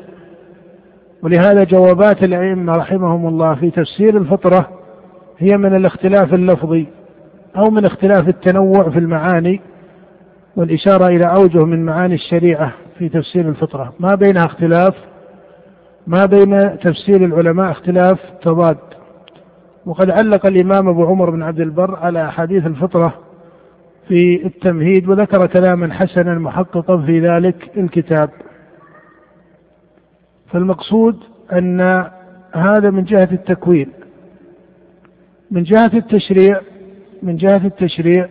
ولهذا جوابات الأئمة رحمهم الله في تفسير الفطرة هي من الاختلاف اللفظي أو من اختلاف التنوع في المعاني. والإشارة إلى أوجه من معاني الشريعة في تفسير الفطرة. ما بينها اختلاف؟ ما بين تفسير العلماء اختلاف؟ تضاد. وقد علق الإمام أبو عمر بن عبد البر على أحاديث الفطرة في التمهيد وذكر كلاما حسنا محققا في ذلك الكتاب. فالمقصود أن هذا من جهة التكوين. من جهة التشريع من جهة التشريع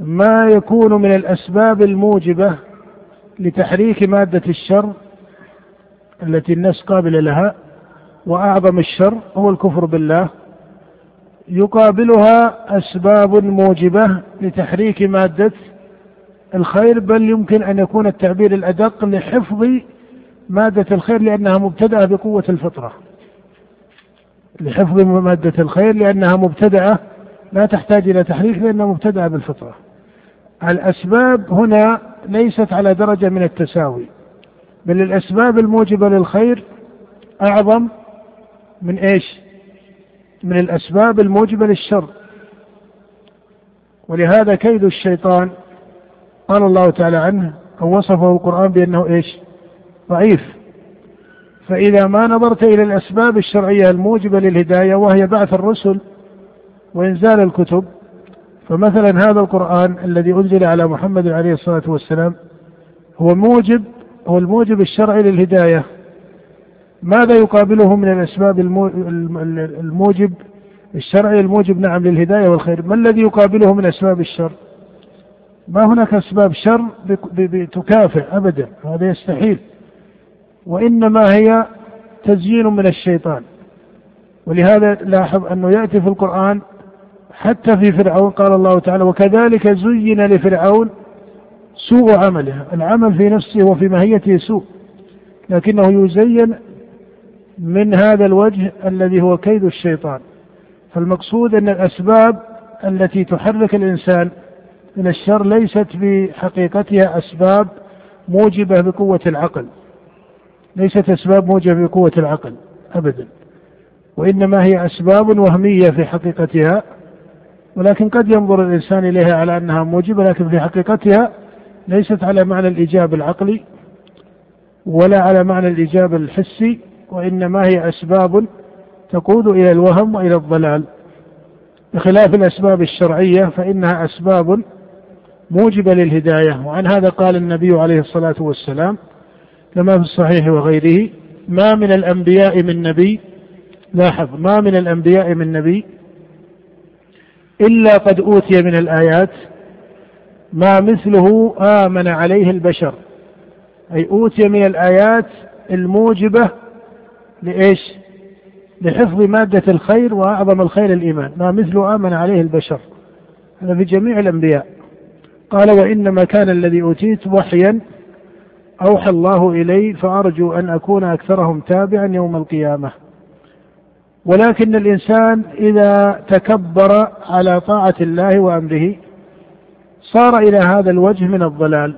ما يكون من الأسباب الموجبة لتحريك مادة الشر التي الناس قابلة لها وأعظم الشر هو الكفر بالله. يقابلها أسباب موجبة لتحريك مادة الخير بل يمكن أن يكون التعبير الأدق لحفظ مادة الخير لأنها مبتدأة بقوة الفطرة. لحفظ مادة الخير لأنها مبتدأة لا تحتاج إلى تحريك لأنها مبتدأة بالفطرة. الأسباب هنا ليست على درجة من التساوي بل الأسباب الموجبة للخير أعظم من إيش؟ من الأسباب الموجبة للشر. ولهذا كيد الشيطان قال الله تعالى عنه أو وصفه القرآن بأنه إيش؟ ضعيف. فإذا ما نظرت إلى الأسباب الشرعية الموجبة للهداية وهي بعث الرسل وإنزال الكتب فمثلا هذا القرآن الذي أنزل على محمد عليه الصلاة والسلام هو موجب هو الموجب الشرعي للهداية. ماذا يقابله من الأسباب الموجب الشرعي الموجب؟ نعم للهداية والخير. ما الذي يقابله من أسباب الشر؟ ما هناك أسباب شر تكافئ أبدا. هذا يستحيل. وإنما هي تزيين من الشيطان. ولهذا لاحظ أنه يأتي في القرآن حتى في فرعون قال الله تعالى وكذلك زين لفرعون سوء عمله العمل في نفسه وفي ماهيته سوء لكنه يزين من هذا الوجه الذي هو كيد الشيطان. فالمقصود أن الأسباب التي تحرك الإنسان من الشر ليست بحقيقتها أسباب موجبة بقوة العقل. ليست أسباب موجبة بقوة العقل أبدا وإنما هي أسباب وهمية في حقيقتها. ولكن قد ينظر الإنسان إليها على أنها موجبة لكن في حقيقتها ليست على معنى الإيجاب العقلي ولا على معنى الإيجاب الحسي وإنما هي أسباب تقود إلى الوهم وإلى الضلال. بخلاف الأسباب الشرعية فإنها أسباب موجبة للهداية. وعن هذا قال النبي عليه الصلاة والسلام كما في الصحيح وغيره ما من الأنبياء من نبي لاحظ ما من الأنبياء من نبي إلا قد أوتي من الآيات ما مثله آمن عليه البشر. أي أوتي من الآيات الموجبة لإيش؟ لحفظ مادة الخير وأعظم الخير الإيمان. ما مثله آمن عليه البشر. هذا في جميع الأنبياء. قال وإنما كان الذي أوتيت وحيا أوحى الله إلي فأرجو أن أكون أكثرهم تابعا يوم القيامة. ولكن الإنسان إذا تكبر على طاعة الله وأمره صار إلى هذا الوجه من الضلال.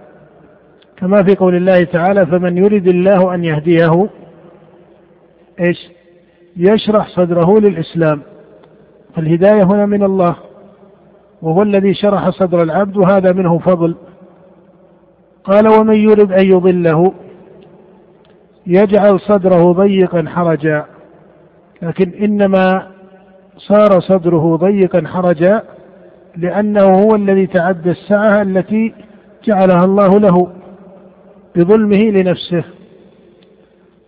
كما في قول الله تعالى فمن يرد الله أن يهديه إيش؟ يشرح صدره للإسلام. فالهداية هنا من الله وهو الذي شرح صدر العبد وهذا منه فضل. قال ومن يرد أن يضله يجعل صدره ضيقا حرجا. لكن إنما صار صدره ضيقا حرجا لأنه هو الذي تعدى السعة التي جعلها الله له بظلمه لنفسه.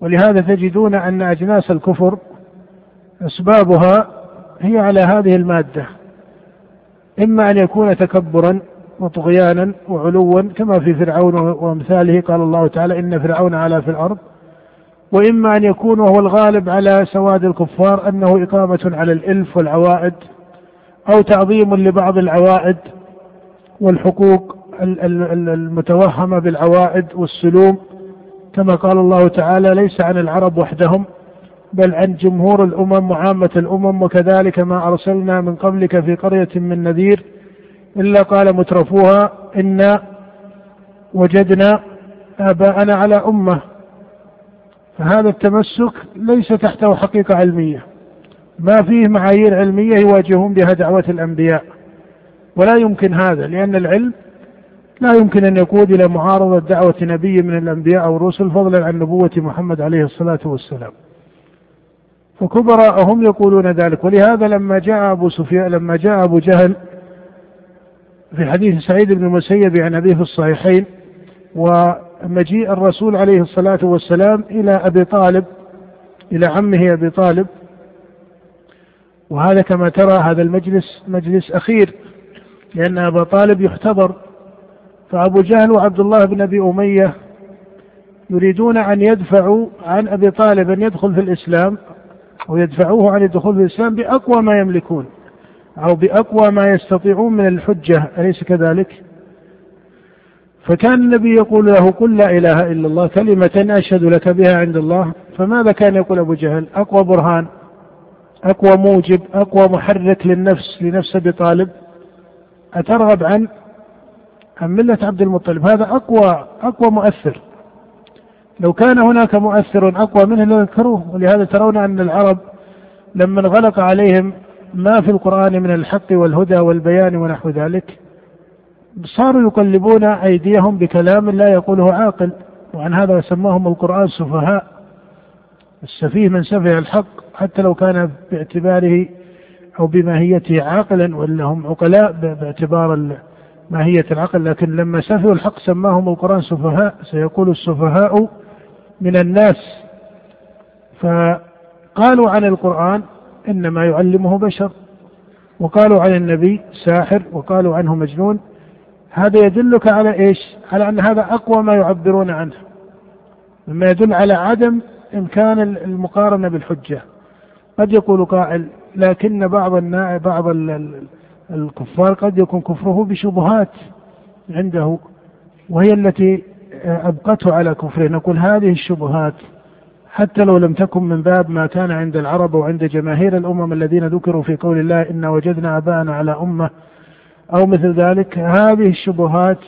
ولهذا تجدون أن أجناس الكفر أسبابها هي على هذه المادة إما أن يكون تكبرا وطغيانا وعلوا كما في فرعون وأمثاله. قال الله تعالى إن فرعون علا في الأرض وإما أن يكون وهو الغالب على سواد الكفار أنه إقامة على الإلف والعوائد أو تعظيم لبعض العوائد والحقوق المتوهمة بالعوائد والسلوم. كما قال الله تعالى ليس عن العرب وحدهم بل عن جمهور الأمم وعامة الأمم وكذلك ما أرسلنا من قبلك في قرية من نذير إلا قال مترفوها إنا وجدنا آباءنا على أمة فهذا التمسك ليس تحته حقيقة علمية. ما فيه معايير علمية يواجهون بها دعوة الأنبياء. ولا يمكن هذا لأن العلم لا يمكن أن يقود إلى معارضة دعوة نبي من الأنبياء أو الرسل فضلا عن نبوة محمد عليه الصلاة والسلام. فكبراءهم يقولون ذلك. ولهذا لما جاء أبو سفيان لما جاء أبو جهل في حديث سعيد بن المسيب عن أبيه في الصحيحين ومجيء الرسول عليه الصلاة والسلام إلى أبي طالب إلى عمه أبي طالب وهذا كما ترى هذا المجلس مجلس أخير لأن أبا طالب يحتضر فأبو جهل وعبد الله بن أبي أمية يريدون أن يدفعوا عن أبي طالب أن يدخل في الإسلام أو يدفعوه عن الدخول في الإسلام بأقوى ما يملكون أو بأقوى ما يستطيعون من الحجة أليس كذلك؟ فكان النبي يقول له قل لا إله إلا الله كلمة أشهد لك بها عند الله فماذا كان يقول أبو جهل؟ أقوى برهان أقوى موجب أقوى محرك للنفس لنفس أبي طالب. أترغب عن عن ملة عبد المطلب. هذا أقوى أقوى مؤثر. لو كان هناك مؤثر أقوى منه لذكروه. ولهذا ترون أن العرب لما انغلق عليهم ما في القرآن من الحق والهدى والبيان ونحو ذلك صاروا يقلبون أيديهم بكلام لا يقوله عاقل وعن هذا سماهم القرآن سفهاء. السفيه من سفه الحق حتى لو كان باعتباره أو بماهيته عاقلا ولا هم عقلاء باعتبار ماهية العقل. لكن لما سفهوا الحق سماهم القرآن سفهاء سيقول السفهاء من الناس. فقالوا عن القرآن إنما يعلمه بشر وقالوا عن النبي ساحر وقالوا عنه مجنون. هذا يدلك على إيش؟ على أن هذا أقوى ما يعبرون عنه. مما يدل على عدم إمكان المقارنة بالحجة. قد يقول قائل لكن بعض النا... بعض الكفار قد يكون كفره بشبهات عنده وهي التي أبقته على كفره. نقول هذه الشبهات حتى لو لم تكن من باب ما كان عند العرب وعند جماهير الأمم الذين ذكروا في قول الله إنا وجدنا آباءنا على أمة أو مثل ذلك هذه الشبهات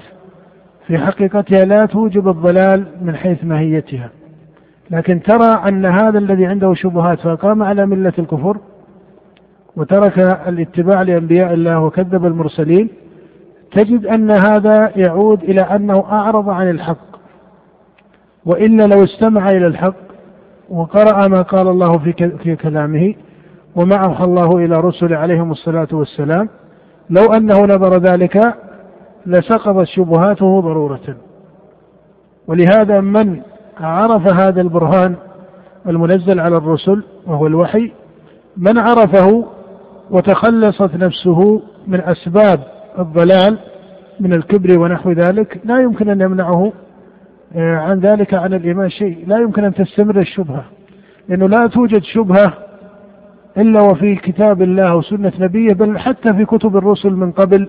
في حقيقتها لا توجب الضلال من حيث ماهيتها. لكن ترى أن هذا الذي عنده شبهات فقام على ملة الكفر وترك الاتباع لأنبياء الله وكذب المرسلين تجد أن هذا يعود إلى أنه أعرض عن الحق. وإلا لو استمع إلى الحق وقرأ ما قال الله في كلامه وما أوحى الله إلى رسل عليهم الصلاة والسلام لو أنه نظر ذلك لسقطت شبهاته ضرورة. ولهذا من عرف هذا البرهان المنزل على الرسل وهو الوحي من عرفه وتخلصت نفسه من أسباب الضلال من الكبر ونحو ذلك لا يمكن أن يمنعه آه، عن ذلك عن الإيمان شيء. لا يمكن أن تستمر الشبهة لأنه لا توجد شبهة إلا وفي كتاب الله وسنة نبيه بل حتى في كتب الرسل من قبل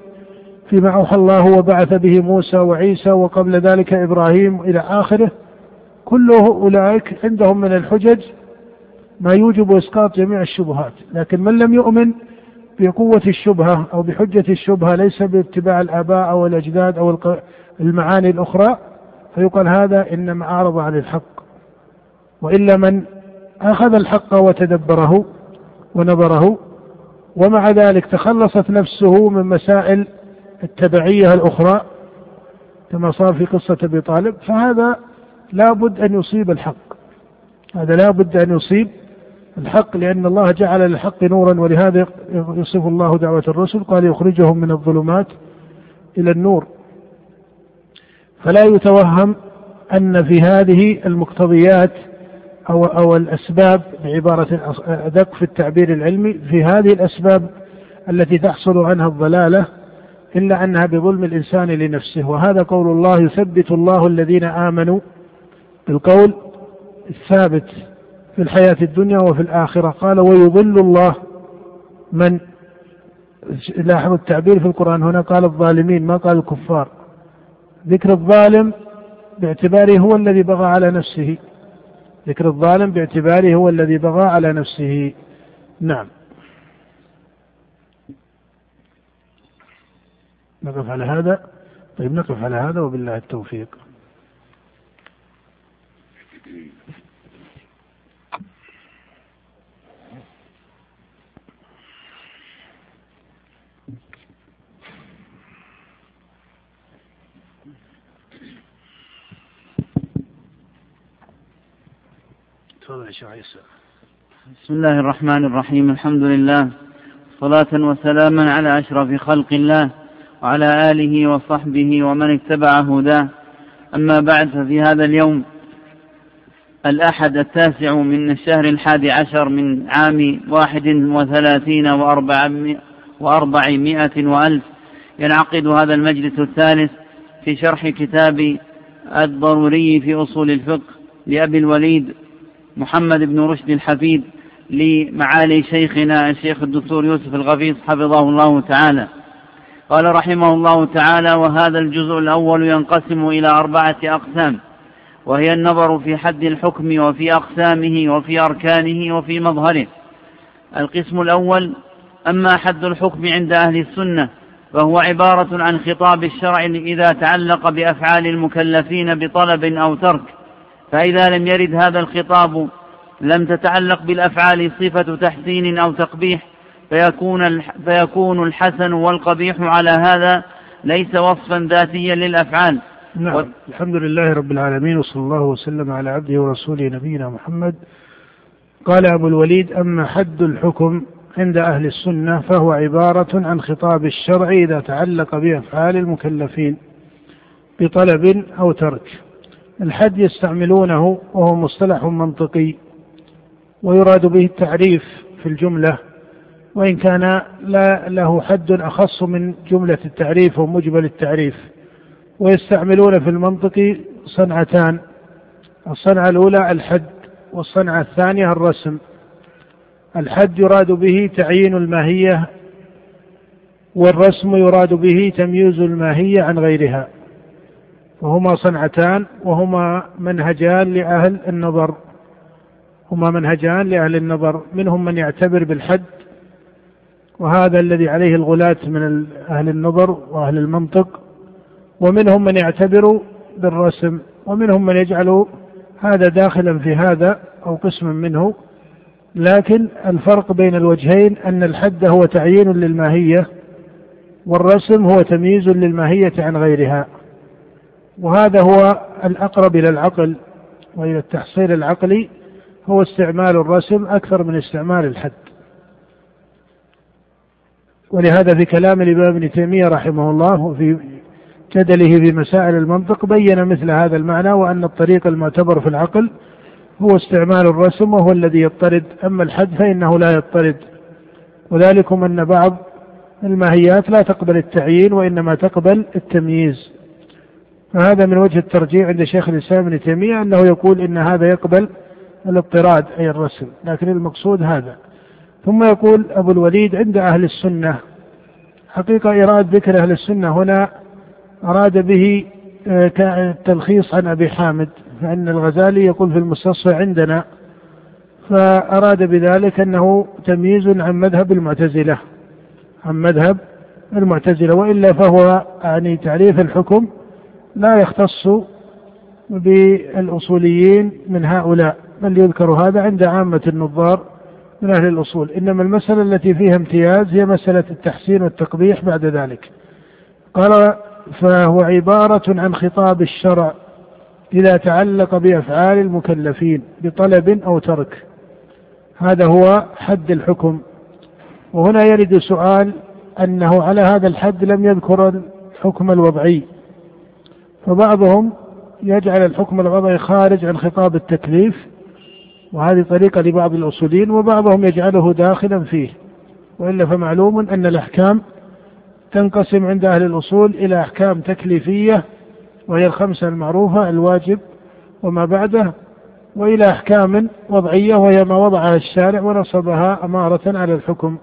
فيما أوحى الله وبعث به موسى وعيسى وقبل ذلك إبراهيم إلى آخره. كل أولئك عندهم من الحجج ما يوجب إسقاط جميع الشبهات. لكن من لم يؤمن بقوة الشبهة أو بحجة الشبهة ليس باتباع الآباء أو الأجداد أو المعاني الأخرى فيقال هذا إنما أعرض عن الحق. وإلا من أخذ الحق وتدبره ونظره. ومع ذلك تخلصت نفسه من مسائل التبعية الأخرى كما صار في قصة أبي طالب. فهذا لا بد أن يصيب الحق. هذا لا بد أن يصيب الحق لأن الله جعل للحق نورا ولهذا يصف الله دعوة الرسل. قال يخرجهم من الظلمات إلى النور. فلا يتوهم أن في هذه المقتضيات أو أو الأسباب بعبارة أدق في التعبير العلمي في هذه الأسباب التي تحصل عنها الضلالة إلا أنها بظلم الإنسان لنفسه. وهذا قول الله يثبت الله الذين آمنوا بالقول الثابت في الحياة الدنيا وفي الآخرة. قال ويضل الله من لاحظ التعبير في القرآن هنا. قال الظالمين ما قال الكفار. ذكر الظالم باعتباره هو الذي بغى على نفسه. ذكر الظالم باعتباره هو الذي بغى على نفسه. نعم. نقف على هذا. طيب نقف على هذا وبالله التوفيق. تفضل شيخ عيسى بسم الله الرحمن الرحيم. الحمد لله. صلاة وسلاما على أشرف خلق الله وعلى آله وصحبه ومن اتبع هداه. أما بعد ففي هذا اليوم الأحد التاسع من الشهر الحادي عشر من عام واحد وثلاثين وأربعمائة وألف. ينعقد هذا المجلس الثالث في شرح كتاب الضروري في أصول الفقه لأبي الوليد محمد بن رشد الحفيد لمعالي شيخنا الشيخ الدكتور يوسف الغفيص حفظه الله تعالى. قال رحمه الله تعالى وهذا الجزء الأول ينقسم إلى أربعة أقسام وهي النظر في حد الحكم وفي أقسامه وفي أركانه وفي مظهره. القسم الأول أما حد الحكم عند أهل السنة فهو عبارة عن خطاب الشرع إذا تعلق بأفعال المكلفين بطلب أو ترك فإذا لم يرد هذا الخطاب لم تتعلق بالأفعال صفة تحسين أو تقبيح فيكون فيكون الحسن والقبيح على هذا ليس وصفا ذاتيا للأفعال. نعم. و... الحمد لله رب العالمين وصلى الله وسلم على عبده ورسوله نبينا محمد. قال أبو الوليد أما حد الحكم عند أهل السنة فهو عبارة عن خطاب الشرع إذا تعلق بأفعال المكلفين بطلب أو ترك. الحد يستعملونه وهو مصطلح منطقي ويراد به التعريف في الجملة وإن كان لا له حد أخص من جملة التعريف ومجمل التعريف. ويستعملون في المنطق صنعتان الصنعة الأولى الحد والصنعة الثانية الرسم. الحد يراد به تعيين الماهية والرسم يراد به تمييز الماهية عن غيرها. وهما صنعتان وهما منهجان لأهل النظر. هما منهجان لأهل النظر منهم من يعتبر بالحد وهذا الذي عليه الغلاة من أهل النظر وأهل المنطق ومنهم من يعتبر بالرسم ومنهم من يجعل هذا داخلا في هذا أو قسما منه. لكن الفرق بين الوجهين أن الحد هو تعيين للماهية والرسم هو تمييز للماهية عن غيرها. وهذا هو الأقرب إلى العقل وإلى التحصيل العقلي هو استعمال الرسم أكثر من استعمال الحد. ولهذا في كلام الإمام ابن تيمية رحمه الله وفي جدله في مسائل المنطق بين مثل هذا المعنى وأن الطريق المعتبر في العقل هو استعمال الرسم وهو الذي يضطرد أما الحد فإنه لا يضطرد وذلكم أن بعض الماهيات لا تقبل التعيين وإنما تقبل التمييز. فهذا من وجه الترجيع عند شيخ الإسلام ابن تيمية أنه يقول إن هذا يقبل الاضطراد أي الرسم لكن المقصود هذا. ثم يقول أبو الوليد عند أهل السنة حقيقة إراد ذكر أهل السنة هنا أراد به آه، عن أبي حامد فإن الغزالي يقول في المستصفى عندنا فأراد بذلك أنه تمييز عن مذهب المعتزلة عن مذهب المعتزلة وإلا فهو يعني تعريف الحكم لا يختص بالأصوليين من هؤلاء. بل يذكر هذا عند عامة النظار من أهل الأصول. إنما المسألة التي فيها امتياز هي مسألة التحسين والتقبيح بعد ذلك. قال فهو عبارة عن خطاب الشرع إذا تعلق بأفعال المكلفين بطلب أو ترك. هذا هو حد الحكم. وهنا يرد سؤال أنه على هذا الحد لم يذكر الحكم الوضعي. فبعضهم يجعل الحكم الوضعي خارج عن خطاب التكليف وهذه طريقة لبعض الأصوليين وبعضهم يجعله داخلا فيه. وإلا فمعلوم أن الأحكام تنقسم عند أهل الأصول إلى أحكام تكليفية وهي الخمسة المعروفة الواجب وما بعده وإلى أحكام وضعية وهي ما وضعها الشارع ونصبها أمارة على الحكم.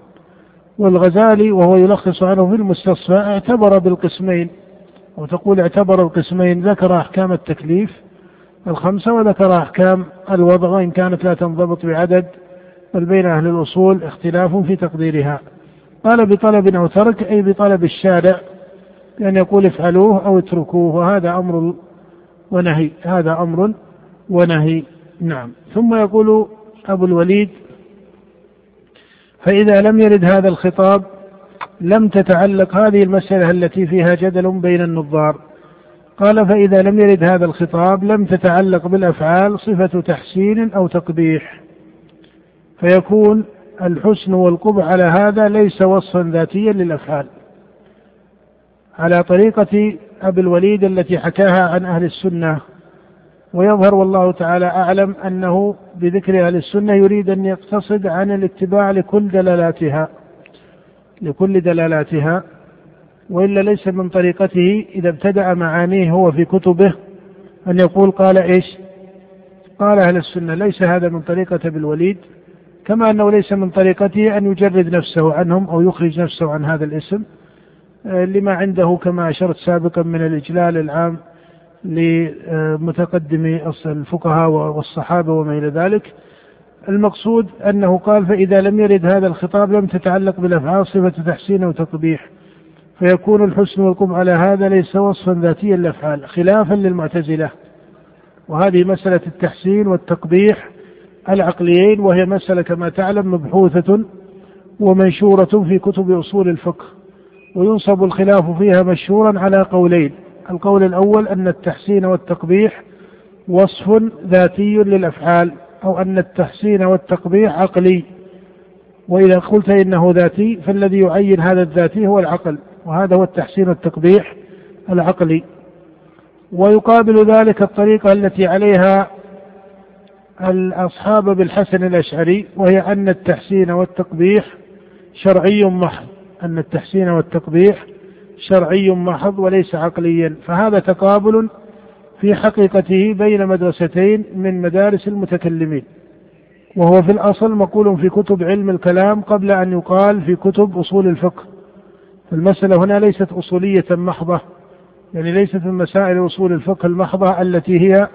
والغزالي وهو يلخص عنه في المستصفى اعتبر بالقسمين. وتقول اعتبر القسمين ذكر أحكام التكليف الخمسة وذكر أحكام الوضع وإن كانت لا تنضبط بعدد بل بين أهل الأصول اختلاف في تقديرها. قال بطلب أو ترك أي بطلب الشارع بأن يقول افعلوه أو اتركوه وهذا أمر ونهي هذا أمر ونهي. نعم. ثم يقول أبو الوليد فإذا لم يرد هذا الخطاب لم تتعلق هذه المسألة التي فيها جدل بين النظار. قال فإذا لم يرد هذا الخطاب لم تتعلق بالأفعال صفة تحسين أو تقبيح. فيكون الحسن والقبح على هذا ليس وصفا ذاتيا للأفعال. على طريقة أبي الوليد التي حكاها عن أهل السنة ويظهر والله تعالى أعلم أنه بذكر أهل السنة يريد أن يقتصد عن الاتباع لكل دلالاتها. لكل دلالاتها وإلا ليس من طريقته إذا ابتدأ معانيه هو في كتبه أن يقول قال إيش؟ قال أهل السنة ليس هذا من طريقة أبي الوليد كما أنه ليس من طريقته أن يجرد نفسه عنهم أو يخرج نفسه عن هذا الاسم آه، لما عنده كما أشرت سابقا من الإجلال العام لمتقدمي الفقهاء والصحابة وما إلى ذلك. المقصود أنه قال فإذا لم يرد هذا الخطاب لم تتعلق بالأفعال صفة تحسين وتقبيح فيكون الحسن والقبح على هذا ليس وصفا ذاتيا للأفعال خلافا للمعتزلة. وهذه مسألة التحسين والتقبيح العقليين وهي مسألة كما تعلم مبحوثة ومنشورة في كتب أصول الفقه. وينصب الخلاف فيها مشهورا على قولين. القول الأول أن التحسين والتقبيح وصف ذاتي للأفعال. أو أن التحسين والتقبيح عقلي. وإذا قلت إنه ذاتي فالذي يعين هذا الذاتي هو العقل وهذا هو التحسين والتقبيح العقلي. ويقابل ذلك الطريقة التي عليها الأصحاب بالحسن الأشعري وهي أن التحسين والتقبيح شرعي محض. أن التحسين والتقبيح شرعي محض وليس عقليا. فهذا تقابل في حقيقته بين مدرستين من مدارس المتكلمين. وهو في الأصل مقول في كتب علم الكلام قبل أن يقال في كتب أصول الفقه. المسألة هنا ليست أصولية محضة يعني ليست من مسائل أصول الفقه المحضة التي هي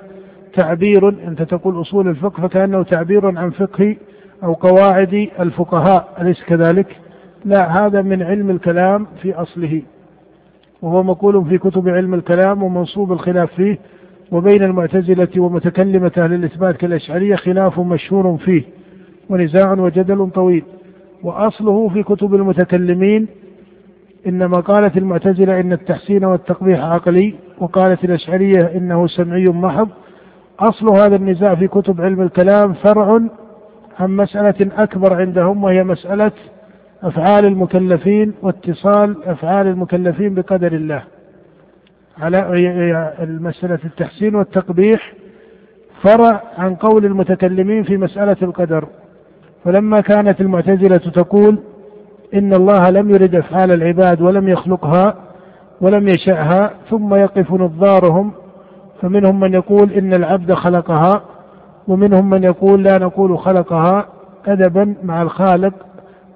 تعبير أنت تقول أصول الفقه فكأنه تعبير عن فقه أو قواعد الفقهاء أليس كذلك؟ لا هذا من علم الكلام في أصله. وهو مقول في كتب علم الكلام ومنصوب الخلاف فيه وبين المعتزلة ومتكلمة أهل الإثبات كالأشعرية خلاف مشهور فيه ونزاع وجدل طويل. وأصله في كتب المتكلمين إنما قالت المعتزلة إن التحسين والتقبيح عقلي وقالت الأشعرية إنه سمعي محض. أصل هذا النزاع في كتب علم الكلام فرع عن مسألة أكبر عندهم وهي مسألة أفعال المكلفين واتصال أفعال المكلفين بقدر الله. على المسألة التحسين والتقبيح فرع عن قول المتكلمين في مسألة القدر. فلما كانت المعتزلة تقول إن الله لم يرد أفعال العباد ولم يخلقها ولم يشأها ثم يقف نظارهم فمنهم من يقول إن العبد خلقها ومنهم من يقول لا نقول خلقها أدبا مع الخالق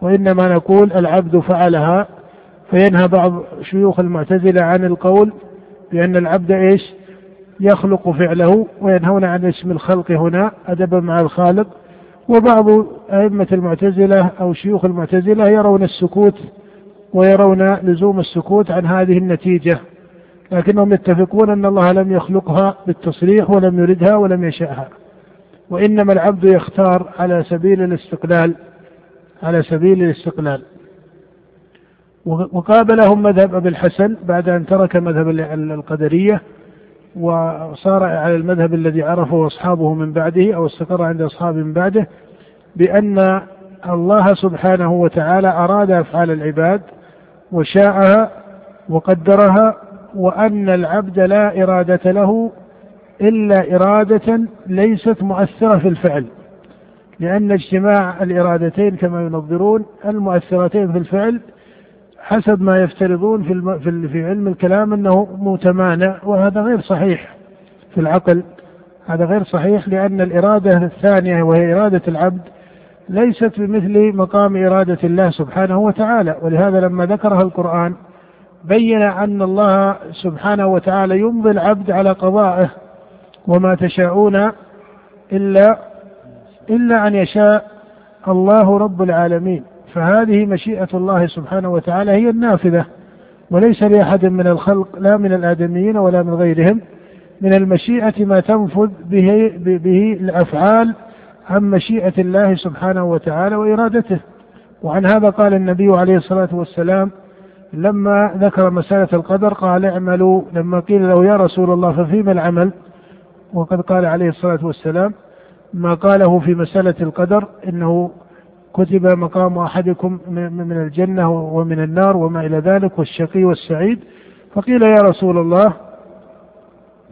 وإنما نقول العبد فعلها فينهى بعض شيوخ المعتزلة عن القول بأن العبد إيش؟ يخلق فعله وينهون عن اسم الخلق هنا أدبا مع الخالق. وبعض أئمة المعتزلة أو شيوخ المعتزلة يرون السكوت ويرون لزوم السكوت عن هذه النتيجة. لكنهم يتفقون أن الله لم يخلقها بالتصريح ولم يردها ولم يشاءها وإنما العبد يختار على سبيل الاستقلال. على سبيل الاستقلال. وقابلهم مذهب أبي الحسن بعد أن ترك مذهب القدرية وصار على المذهب الذي عرفه أصحابه من بعده أو استقر عند أصحابه من بعده بأن الله سبحانه وتعالى أراد أفعال العباد وشاءها وقدرها وأن العبد لا إرادة له إلا إرادة ليست مؤثرة في الفعل. لأن اجتماع الإرادتين كما ينظرون المؤثرتين في الفعل حسب ما يفترضون في. في, علم الكلام أنه متمانع وهذا غير صحيح في العقل هذا غير صحيح لأن الإرادة الثانية وهي إرادة العبد ليست بمثل مقام إرادة الله سبحانه وتعالى ولهذا لما ذكرها القرآن بين أن الله سبحانه وتعالى يمضي العبد على قضائه وما تشاءون إلا إلا أن يشاء الله رب العالمين. فهذه مشيئة الله سبحانه وتعالى هي النافذة وليس لأحد من الخلق لا من الآدميين ولا من غيرهم من المشيئة ما تنفذ به, به الأفعال عن مشيئة الله سبحانه وتعالى وإرادته. وعن هذا قال النبي عليه الصلاة والسلام لما ذكر مسألة القدر قال اعملوا لما قيل له يا رسول الله ففيما العمل؟ وقد قال عليه الصلاة والسلام ما قاله في مسألة القدر إنه كتب مقام أحدكم من الجنة ومن النار وما إلى ذلك والشقي والسعيد. فقيل يا رسول الله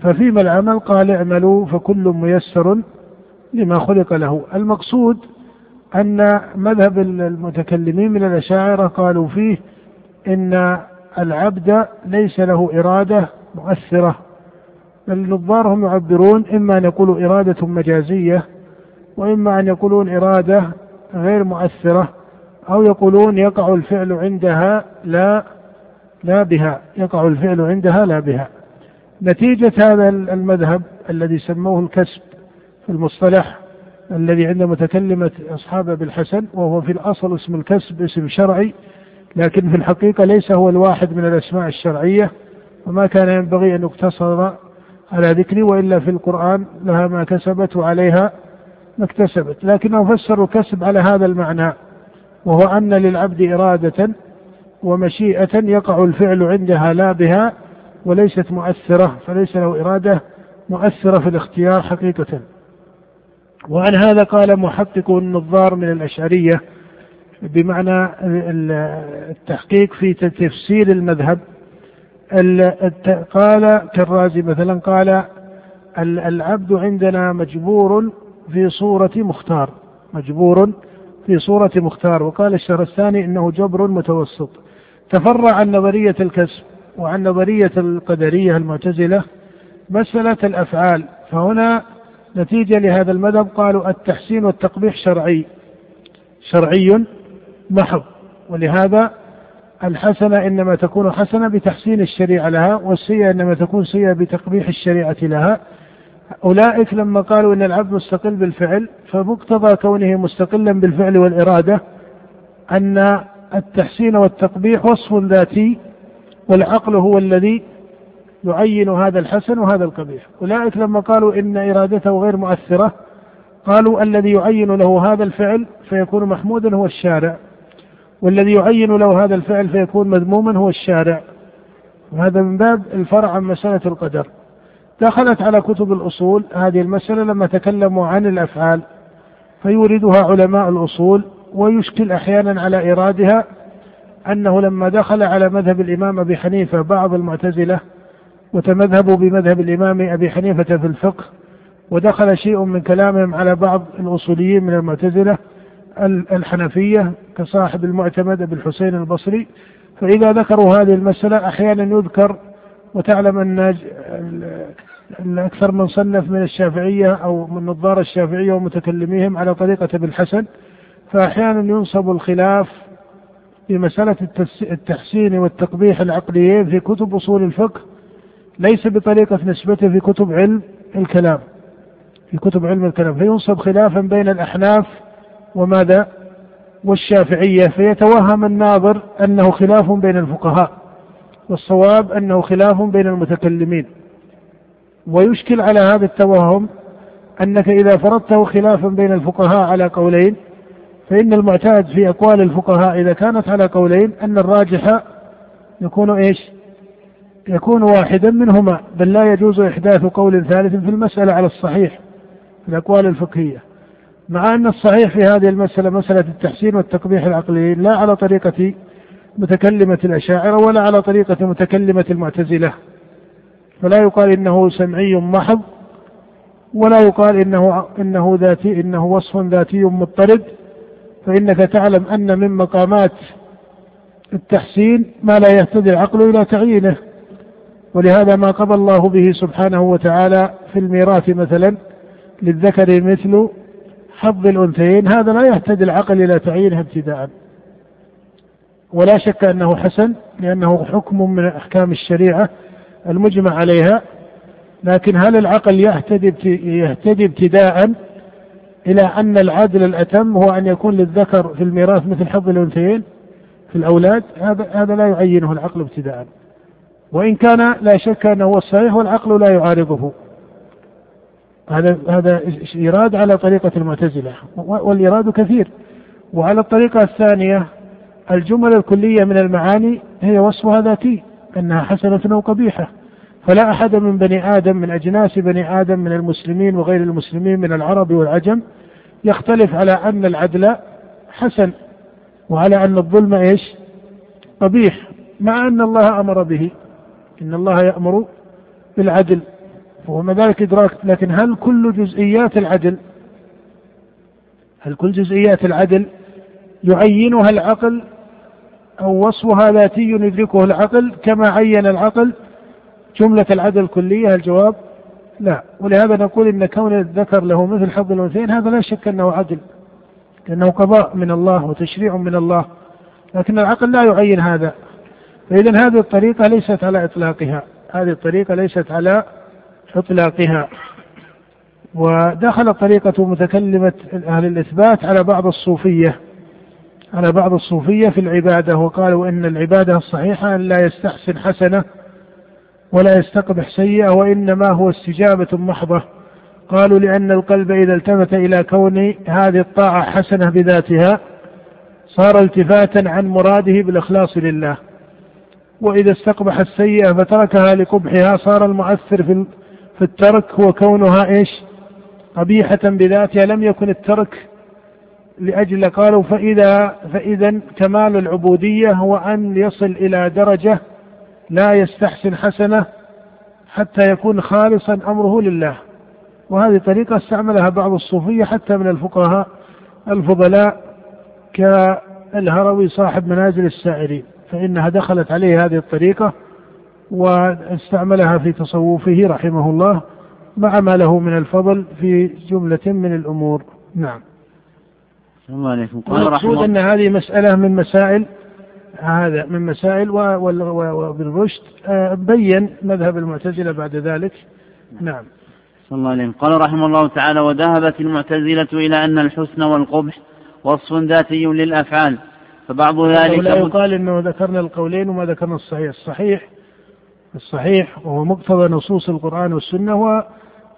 ففيما العمل؟ قال اعملوا فكل ميسر لما خلق له. المقصود أن مذهب المتكلمين من الأشاعرة قالوا فيه إن العبد ليس له إرادة مؤثرة. النظار هم يعبرون إما أن يقولوا إرادة مجازية وإما أن يقولون إرادة غير مؤثرة أو يقولون يقع الفعل عندها لا لا بها يقع الفعل عندها لا بها. نتيجة هذا المذهب الذي سموه الكسب في المصطلح الذي عند متكلمة أصحاب بالحسن وهو في الأصل اسم الكسب اسم شرعي لكن في الحقيقة ليس هو الواحد من الأسماء الشرعية وما كان ينبغي أن يقتصر على ذكره وإلا في القرآن لها ما كسبت وعليها ما اكتسبت. لكنه فسر الكسب على هذا المعنى وهو أن للعبد إرادة ومشيئة يقع الفعل عندها لا بها وليست مؤثرة فليس له إرادة مؤثرة في الاختيار حقيقة. وعن هذا قال محقق النظار من الأشعرية بمعنى التحقيق في تفسير المذهب. قال كالرازي مثلا قال العبد عندنا مجبور في صورة مختار مجبور في صورة مختار وقال الشهرستاني إنه جبر متوسط. تفرع عن نظرية الكسب وعن نظرية القدرية المعتزلة مسألة الأفعال فهنا نتيجة لهذا المذهب قالوا التحسين والتقبيح شرعي شرعي محض ولهذا الحسنة إنما تكون حسنة بتحسين الشريعة لها والسيئة إنما تكون سيئة بتقبيح الشريعة لها. أولئك لما قالوا إن العبد مستقل بالفعل فمقتضى كونه مستقلا بالفعل والإرادة أن التحسين والتقبيح وصف ذاتي والعقل هو الذي يعين هذا الحسن وهذا القبيح. أولئك لما قالوا إن إرادته غير مؤثرة قالوا الذي يعين له هذا الفعل فيكون محمودا هو الشارع. والذي يعين له هذا الفعل فيكون مذموما هو الشارع. وهذا من باب الفرع عن مسألة القدر. دخلت على كتب الأصول هذه المسألة لما تكلموا عن الأفعال فيوردها علماء الأصول ويشكل أحيانا على إيرادها أنه لما دخل على مذهب الإمام أبي حنيفة بعض المعتزلة وتمذهبوا بمذهب الإمام أبي حنيفة في الفقه ودخل شيء من كلامهم على بعض الأصوليين من المعتزلة الحنفية كصاحب المعتمد أبي الحسين البصري فإذا ذكروا هذه المسألة أحيانا يذكر وتعلم أن أكثر من صنف من الشافعية أو من نظار الشافعية ومتكلميهم على طريقة ابن الحسن فأحيانا ينصب الخلاف في مسألة التحسين والتقبيح العقليين في كتب أصول الفقه ليس بطريقة نسبته في كتب علم الكلام في كتب علم الكلام فينصب خلافا بين الأحناف وماذا؟ والشافعية فيتوهم الناظر أنه خلاف بين الفقهاء والصواب أنه خلاف بين المتكلمين. ويشكل على هذا التوهم أنك إذا فرضته خلافا بين الفقهاء على قولين فإن المعتاد في أقوال الفقهاء إذا كانت على قولين أن الراجح يكون إيش؟ يكون واحدا منهما بل لا يجوز إحداث قول ثالث في المسألة على الصحيح في الأقوال الفقهية. مع أن الصحيح في هذه المسألة مسألة التحسين والتقبيح العقلي لا على طريقة متكلمة الأشاعرة ولا على طريقة متكلمة المعتزلة. فلا يقال إنه سمعي محض ولا يقال إنه إنه ذاتي إنه وصف ذاتي مضطرد. فإنك تعلم أن من مقامات التحسين ما لا يهتدي العقل إلى تعيينه. ولهذا ما قضى الله به سبحانه وتعالى في الميراث مثلا للذكر مثل حظ الأنثيين هذا لا يهتدي العقل إلى تعيينها ابتداء. ولا شك أنه حسن لأنه حكم من أحكام الشريعة المجمع عليها. لكن هل العقل يهتدي يهتدي ابتداء إلى أن العدل الأتم هو أن يكون للذكر في الميراث مثل حظ الأنثيين في الأولاد؟ هذا هذا لا يعينه العقل ابتداء. وإن كان لا شك أنه هو الصحيح والعقل لا يعارضه. هذا هذا إيراد على طريقة المعتزلة والإيراد كثير. وعلى الطريقة الثانية الجمل الكلية من المعاني هي وصفها ذاتي أنها حسنة أو قبيحة. فلا أحد من بني آدم من أجناس بني آدم من المسلمين وغير المسلمين من العرب والعجم يختلف على أن العدل حسن وعلى أن الظلم إيش؟ قبيح. مع أن الله أمر به. إن الله يأمر بالعدل. ومع ذلك إدراك لكن هل كل جزئيات العدل هل كل جزئيات العدل يعينها العقل أو وصفها ذاتي يدركه العقل كما عين العقل؟ جملة العدل الكلية الجواب لا. ولهذا نقول إن كون الذكر له مثل حظ الأنثيين هذا لا شك أنه عدل لأنه قضاء من الله وتشريع من الله لكن العقل لا يعين هذا. فإذا هذه الطريقة ليست على إطلاقها. هذه الطريقة ليست على إطلاقها. ودخل طريقة متكلمة أهل الإثبات على بعض الصوفية على بعض الصوفية في العبادة وقالوا إن العبادة الصحيحة أن لا يستحسن حسنة ولا يستقبح سيئة وإنما هو استجابة محضة. قالوا لأن القلب إذا التفت إلى كون هذه الطاعة حسنة بذاتها صار التفاتا عن مراده بالإخلاص لله. وإذا استقبح السيئة فتركها لقبحها صار المؤثر في في الترك هو كونها إيش؟ قبيحة بذاتها لم يكن الترك لأجل قالوا فإذا فإذا كمال العبودية هو أن يصل إلى درجة لا يستحسن حسنة حتى يكون خالصا أمره لله وهذه طريقة استعملها بعض الصوفية حتى من الفقهاء الفضلاء كالهروي صاحب منازل السائرين فإنها دخلت عليه هذه الطريقة واستعملها في تصوفه رحمه الله مع ما له من الفضل في جملة من الأمور. نعم. الله عليكم. قال أن هذه مسألة من مسائل هذا من مسائل وابن رشد آه، بين مذهب المعتزلة بعد ذلك. نعم. صلى الله عليه قال رحمه الله تعالى وذهبت المعتزلة إلى أن الحسن والقبح وصف ذاتي للأفعال فبعض ذلك لا يقال إنه ذكرنا القولين وما ذكرنا الصحيح، الصحيح الصحيح وهو مقتضى نصوص القرآن والسنة هو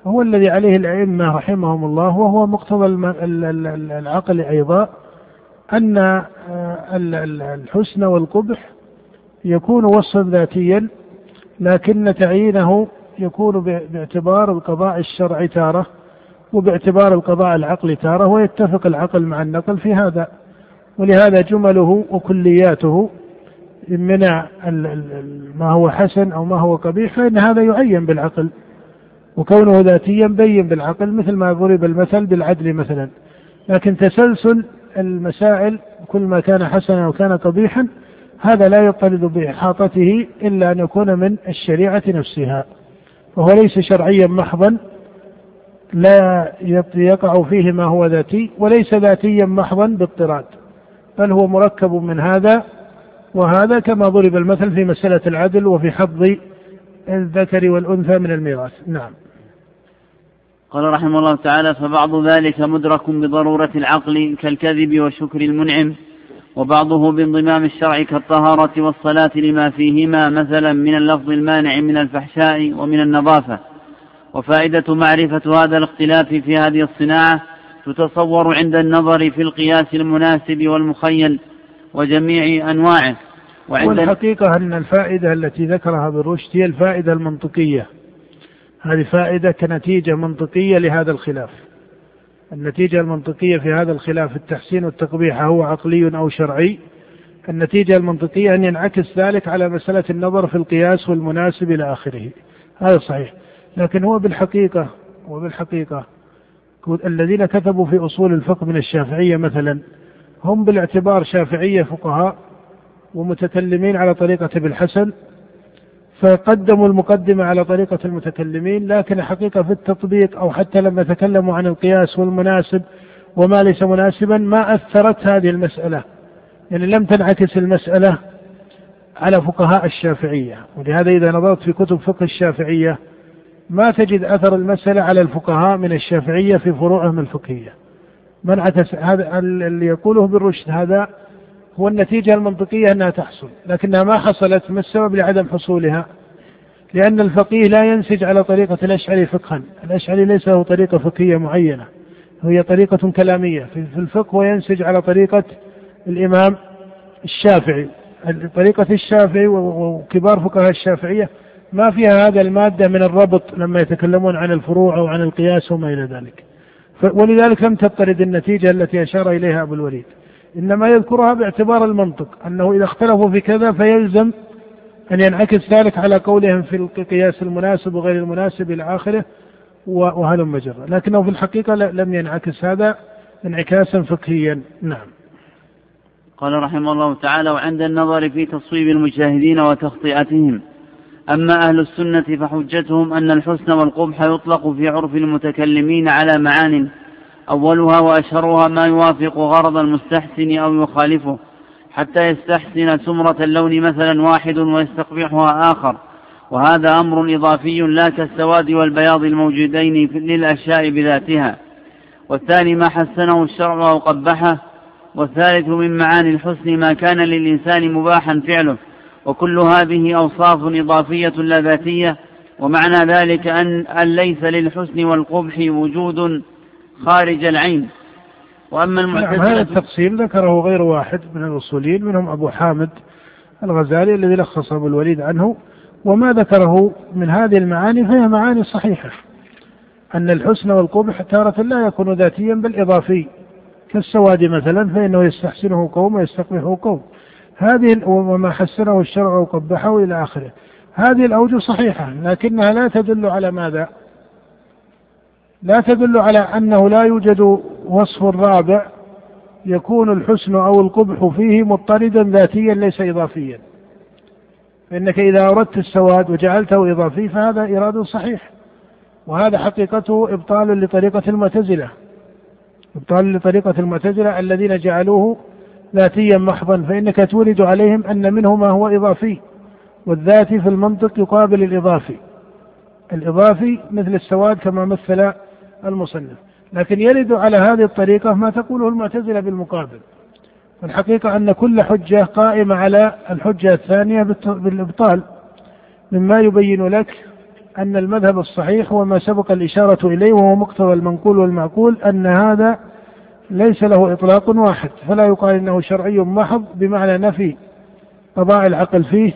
هو الذي عليه الأئمة رحمهم الله وهو مقتضى العقل أيضا أن آه، الحسن والقبح يكون وصفا ذاتيا لكن تعيينه يكون باعتبار القضاء الشرعي تارة وباعتبار القضاء العقلي تارة ويتفق العقل مع النقل في هذا. ولهذا جمله وكلياته من ما هو حسن أو ما هو قبيح فإن هذا يعين بالعقل. وكونه ذاتيا بين بالعقل مثل ما ضرب المثل بالعدل مثلا. لكن تسلسل المسائل كل ما كان حسنا وكان قبيحا هذا لا يطرد بإحاطته إلا أن يكون من الشريعة نفسها. وهو ليس شرعيا محضا لا يقع فيه ما هو ذاتي وليس ذاتيا محضا باضطراد. بل هو مركب من هذا وهذا كما ضرب المثل في مسألة العدل وفي حظ الذكر والأنثى من الميراث. نعم. قال رحمه الله تعالى فبعض ذلك مدرك بضرورة العقل كالكذب وشكر المنعم وبعضه بانضمام الشرع كالطهارة والصلاة لما فيهما مثلا من اللفظ المانع من الفحشاء ومن النظافة. وفائدة معرفة هذا الاختلاف في هذه الصناعة تتصور عند النظر في القياس المناسب والمخيل وجميع أنواعه. والحقيقة أن الفائدة التي ذكرها ابن رشد هي الفائدة المنطقية. هذه فائدة كنتيجة منطقية لهذا الخلاف. النتيجة المنطقية في هذا الخلاف التحسين والتقبيح هو عقلي أو شرعي. النتيجة المنطقية أن ينعكس ذلك على مسألة النظر في القياس والمناسب إلى آخره. هذا صحيح. لكن هو بالحقيقة وبالحقيقة الذين كتبوا في أصول الفقه من الشافعية مثلا هم بالاعتبار شافعية فقهاء ومتكلمين على طريقة ابن الحسن فقدموا المقدمة على طريقة المتكلمين لكن الحقيقة في التطبيق أو حتى لما تكلموا عن القياس والمناسب وما ليس مناسبا ما أثرت هذه المسألة. يعني لم تنعكس المسألة على فقهاء الشافعية. ولهذا إذا نظرت في كتب فقه الشافعية ما تجد أثر المسألة على الفقهاء من الشافعية في فروعهم الفقهية. من عكس هذا اللي يقوله بالرشد هذا هو النتيجة المنطقية أنها تحصل لكنها ما حصلت ما السبب لعدم حصولها لأن الفقيه لا ينسج على طريقة الأشعري فقها الأشعري ليس له طريقة فقهية معينة هي طريقة كلامية في الفقه وينسج على طريقة الإمام الشافعي طريقة الشافعي وكبار فقهاء الشافعية ما فيها هذا المادة من الربط لما يتكلمون عن الفروع أو عن القياس وما إلى ذلك. ولذلك لم تضطرد النتيجة التي أشار إليها أبو الوليد. إنما يذكرها باعتبار المنطق أنه إذا اختلفوا في كذا فيلزم أن ينعكس ذلك على قولهم في القياس المناسب وغير المناسب إلى آخره وهلم مجرة لكنه في الحقيقة لم ينعكس هذا انعكاسا فقهيا. نعم. قال رحمه الله تعالى وعند النظر في تصويب المجتهدين وتخطئتهم أما أهل السنة فحجتهم أن الحسن والقبح يطلق في عرف المتكلمين على معان أولها وأشهرها ما يوافق غرض المستحسن أو يخالفه حتى يستحسن سمرة اللون مثلا واحد ويستقبحها آخر. وهذا أمر إضافي لا كالسواد والبياض الموجودين للأشياء بذاتها. والثاني ما حسنه الشرع أو قبحه والثالث من معاني الحسن ما كان للإنسان مباحا فعله. وكل هذه أوصاف إضافية لا ذاتية ومعنى ذلك أن, أن ليس للحسن والقبح وجود خارج العين. وأما نعم، المعتزلة هذا التقسيم ذكره غير واحد من الأصوليين منهم أبو حامد الغزالي الذي لخص أبو الوليد عنه وما ذكره من هذه المعاني فهي معاني صحيحة. أن الحسن والقبح تارة لا يكون ذاتيا بل إضافي. كالسواد مثلا فإنه يستحسنه قوم ويستقبحه قوم. هذه وما حسنه الشرع وقبحه إلى آخره. هذه الأوجه صحيحة لكنها لا تدل على ماذا؟ لا تدل على أنه لا يوجد وصف رابع يكون الحسن أو القبح فيه مضطردا ذاتيا ليس إضافيا. فإنك إذا أردت السواد وجعلته إضافي فهذا إراد صحيح وهذا حقيقته إبطال لطريقة المعتزلة. إبطال لطريقة المعتزلة الذين جعلوه ذاتيا محضا فإنك تورد عليهم أن منه ما هو إضافي والذاتي في المنطق يقابل الإضافي. الإضافي مثل السواد كما مثل المصنف. لكن يرد على هذه الطريقة ما تقوله المعتزلة بالمقابل. الحقيقة أن كل حجة قائمة على الحجة الثانية بالإبطال. مما يبين لك أن المذهب الصحيح هو ما سبق الإشارة إليه وهو مقتضى المنقول والمعقول أن هذا ليس له إطلاق واحد فلا يقال إنه شرعي محض بمعنى نفي قضاء العقل فيه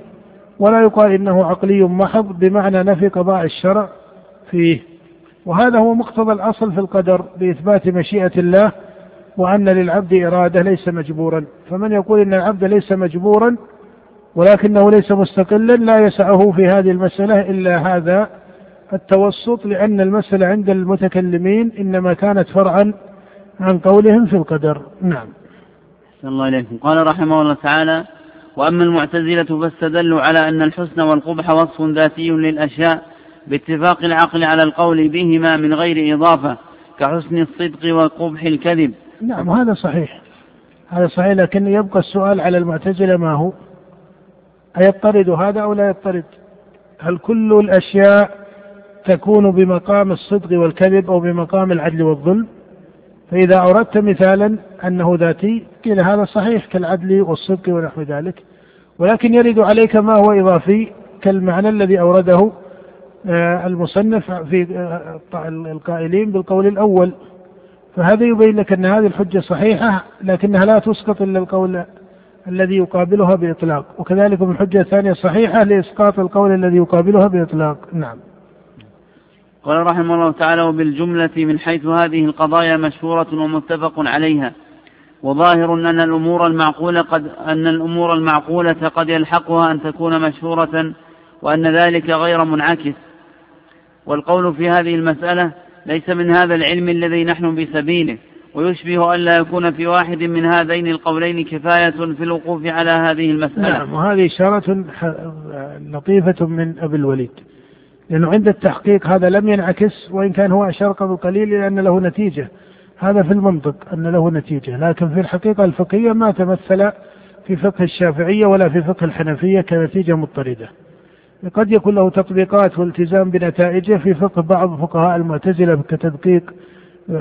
ولا يقال إنه عقلي محض بمعنى نفي قضاء الشرع فيه. وهذا هو مقتضى الأصل في القدر بإثبات مشيئة الله وأن للعبد إرادة ليس مجبورا. فمن يقول إن العبد ليس مجبورا ولكنه ليس مستقلا لا يسعه في هذه المسألة إلا هذا التوسط لأن المسألة عند المتكلمين إنما كانت فرعا عن قولهم في القدر. نعم. الله إليكم. قال رحمه الله تعالى وأما المعتزلة فاستدلوا على أن الحسن والقبح وصف ذاتي للأشياء باتفاق العقل على القول بهما من غير إضافة كحسن الصدق وقبح الكذب. نعم هذا صحيح. هذا صحيح لكن يبقى السؤال على المعتزلة ما هو؟ أيطرد هذا أو لا يطرد؟ هل كل الأشياء تكون بمقام الصدق والكذب أو بمقام العدل والظلم؟ فإذا أردت مثالا أنه ذاتي قيل هذا صحيح كالعدل والصدق ونحو ذلك ولكن يرد عليك ما هو إضافي كالمعنى الذي أورده آه، المصنف في آه، القائلين بالقول الأول. فهذا يبين لك أن هذه الحجة صحيحة لكنها لا تسقط إلا القول الذي يقابلها بإطلاق. وكذلك الحجة الثانية صحيحة لإسقاط القول الذي يقابلها بإطلاق. نعم. قال رحمه الله تعالى وبالجملة من حيث هذه القضايا مشهورة ومتفق عليها. وظاهر أن الأمور المعقولة قد أن الأمور المعقولة قد يلحقها أن تكون مشهورة وأن ذلك غير منعكس. والقول في هذه المسألة ليس من هذا العلم الذي نحن بسبيله. ويشبه أن لا يكون في واحد من هذين القولين كفاية في الوقوف على هذه المسألة. نعم وهذه إشارة لطيفة من أبي الوليد. لأنه عند التحقيق هذا لم ينعكس وإن كان هو أشار قبل قليل لأن له نتيجة. هذا في المنطق أن له نتيجة. لكن في الحقيقة الفقهية ما تمثل في فقه الشافعية ولا في فقه الحنفية كنتيجة مضطردة. قد يكون له تطبيقات والتزام بنتائجه في فقه بعض فقهاء المعتزلة كتدقيق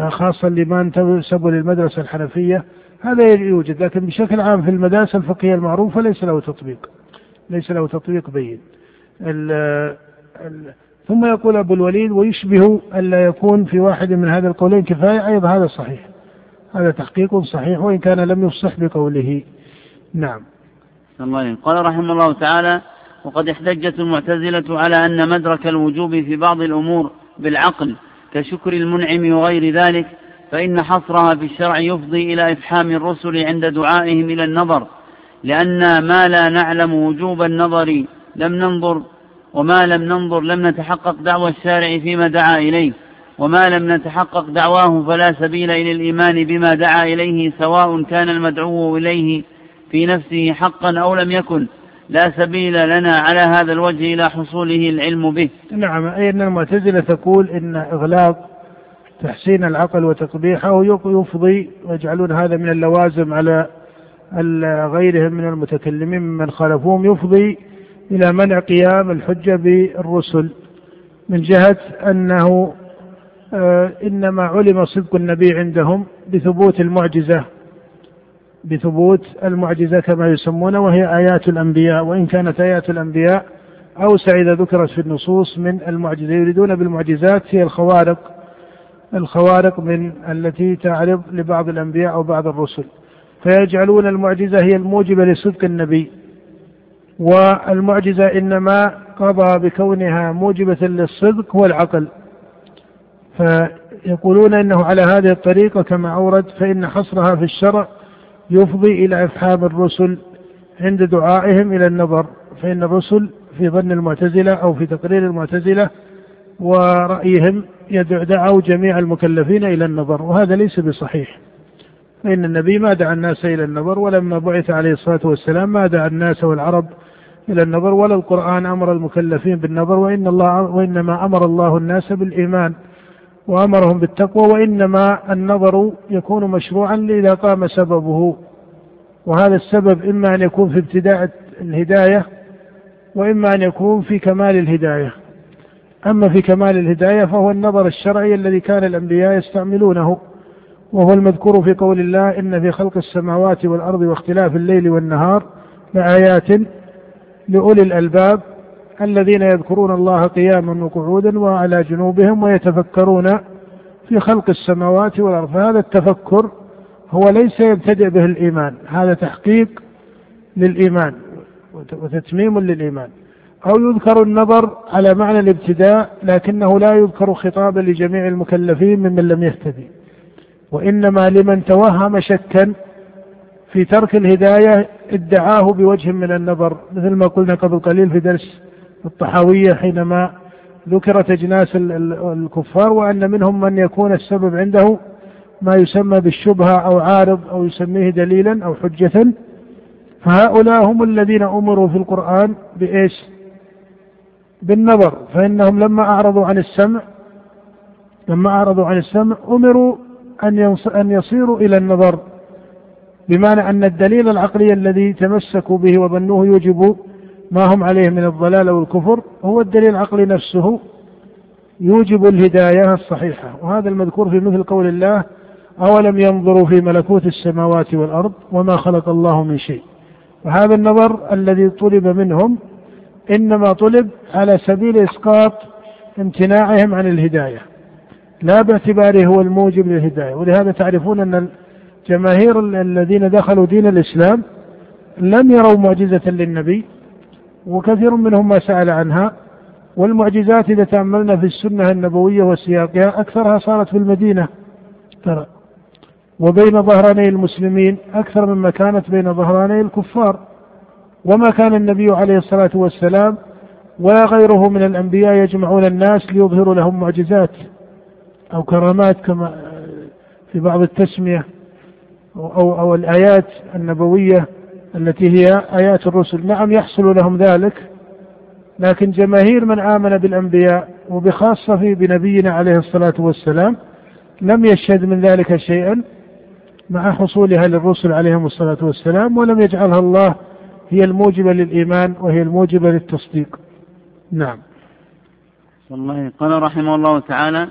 خاصة لمن تنسب للمدرسة الحنفية. هذا يوجد لكن بشكل عام في المدارس الفقهية المعروفة ليس له تطبيق ليس له تطبيق بين. ثم يقول أبو الوليد ويشبه ألا يكون في واحد من هذا القولين كفاية أيضا هذا صحيح. هذا تحقيق صحيح وإن كان لم يفصح بقوله. نعم. الله. قال رحمه الله تعالى وقد احتجت المعتزلة على أن مدرك الوجوب في بعض الأمور بالعقل كشكر المنعم وغير ذلك فإن حصرها في الشرع يفضي إلى إفحام الرسل عند دعائهم إلى النظر لأن ما لا نعلم وجوب النظر لم ننظر وما لم ننظر لم نتحقق دعوى الشارع فيما دعا إليه وما لم نتحقق دعواه فلا سبيل إلى الإيمان بما دعا إليه سواء كان المدعو إليه في نفسه حقا أو لم يكن. لا سبيل لنا على هذا الوجه إلى حصوله العلم به. نعم أي أن المعتزلة تقول إن إغلاق تحسين العقل وتقبيحه يفضي ويجعلون هذا من اللوازم على غيرهم من المتكلمين ممن خالفوهم يفضي إلى منع قيام الحجة بالرسل من جهة أنه آه، إنما علم صدق النبي عندهم بثبوت المعجزة بثبوت المعجزة كما يسمون وهي آيات الأنبياء وإن كانت آيات الأنبياء أوسع إذا ذكرت في النصوص من المعجزة. يريدون بالمعجزات هي الخوارق الخوارق من التي تعرض لبعض الأنبياء أو بعض الرسل. فيجعلون المعجزة هي الموجبة لصدق النبي. والمعجزة إنما قضى بكونها موجبة للصدق هو العقل فيقولون إنه على هذه الطريقة كما أورد فإن حصرها في الشرع يفضي إلى إفحام الرسل عند دعائهم إلى النظر فإن الرسل في ظن المعتزلة أو في تقرير المعتزلة ورأيهم دعوا جميع المكلفين إلى النظر وهذا ليس بصحيح. فإن النبي ما دعا الناس إلى النظر ولما بعث عليه الصلاة والسلام ما دعا الناس والعرب إلى النظر ولا القرآن أمر المكلفين بالنظر وإن الله وإنما أمر الله الناس بالإيمان وأمرهم بالتقوى وإنما النظر يكون مشروعا اذا قام سببه. وهذا السبب إما أن يكون في ابتداء الهداية وإما أن يكون في كمال الهداية. أما في كمال الهداية فهو النظر الشرعي الذي كان الأنبياء يستعملونه وهو المذكور في قول الله إن في خلق السماوات والأرض واختلاف الليل والنهار لآيات لأولي الألباب الذين يذكرون الله قياما وقعودا وعلى جنوبهم ويتفكرون في خلق السماوات والأرض. فهذا التفكر هو ليس يبتدئ به الإيمان. هذا تحقيق للإيمان وتتميم للإيمان. أو يذكر النظر على معنى الابتداء لكنه لا يذكر خطابا لجميع المكلفين ممن لم يهتدي. وإنما لمن توهم شكا في ترك الهداية ادعاه بوجه من النظر مثل ما قلنا قبل قليل في درس الطحاوية حينما ذكرت أجناس الكفار وأن منهم من يكون السبب عنده ما يسمى بالشبهة أو عارض أو يسميه دليلا أو حجة. فهؤلاء هم الذين أمروا في القرآن بإيش؟ بالنظر. فإنهم لما أعرضوا عن السمع لما أعرضوا عن السمع أمروا أن يصيروا إلى النظر. بمعنى أن الدليل العقلي الذي تمسكوا به وظنوه يوجب ما هم عليه من الضلال والكفر هو الدليل العقلي نفسه يوجب الهداية الصحيحة. وهذا المذكور في مثل قول الله أولم ينظروا في ملكوت السماوات والأرض وما خلق الله من شيء. وهذا النظر الذي طلب منهم إنما طلب على سبيل إسقاط امتناعهم عن الهداية لا باعتباره هو الموجب للهداية. ولهذا تعرفون أن الجماهير الذين دخلوا دين الإسلام لم يروا معجزة للنبي وكثير منهم ما سأل عنها والمعجزات إذا تأملنا في السنة النبوية وسياقها أكثرها صارت في المدينة. ترى. وبين ظهراني المسلمين أكثر مما كانت بين ظهراني الكفار. وما كان النبي عليه الصلاة والسلام ولا غيره من الأنبياء يجمعون الناس ليظهروا لهم معجزات أو كرامات كما في بعض التسمية. أو أو الآيات النبوية التي هي آيات الرسل. نعم يحصل لهم ذلك لكن جماهير من آمن بالأنبياء وبخاصة بنبينا عليه الصلاة والسلام لم يشهد من ذلك شيئا مع حصولها للرسل عليهم الصلاة والسلام ولم يجعلها الله هي الموجبة للإيمان وهي الموجبة للتصديق. نعم. والله قال رحمه الله تعالى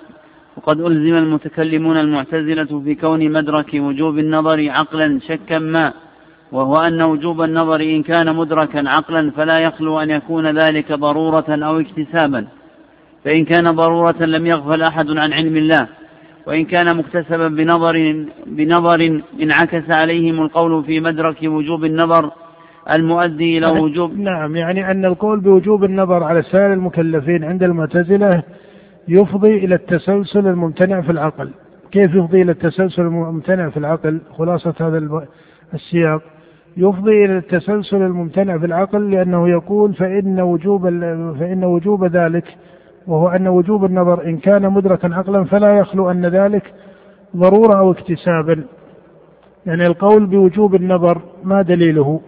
وقد ألزم المتكلمون المعتزلة في كون مدرك وجوب النظر عقلا شكا ما وهو أن وجوب النظر إن كان مدركا عقلا فلا يخلو أن يكون ذلك ضرورة أو اكتسابا. فإن كان ضرورة لم يغفل أحد عن علم الله وإن كان مكتسبا بنظر بنظر انعكس عليهم القول في مدرك وجوب النظر المؤدي إلى وجوب نعم يعني أن القول بوجوب النظر على سائر المكلفين عند المعتزلة يفضي إلى التسلسل الممتنع في العقل. كيف يفضي إلى التسلسل الممتنع في العقل؟ خلاصة هذا السياق. يفضي إلى التسلسل الممتنع في العقل لأنه يقول فإن وجوب فإن وجوب ذلك وهو أن وجوب النظر إن كان مدركا عقلا فلا يخلو أن ذلك ضرورة أو اكتسابا. يعني القول بوجوب النظر ما دليله؟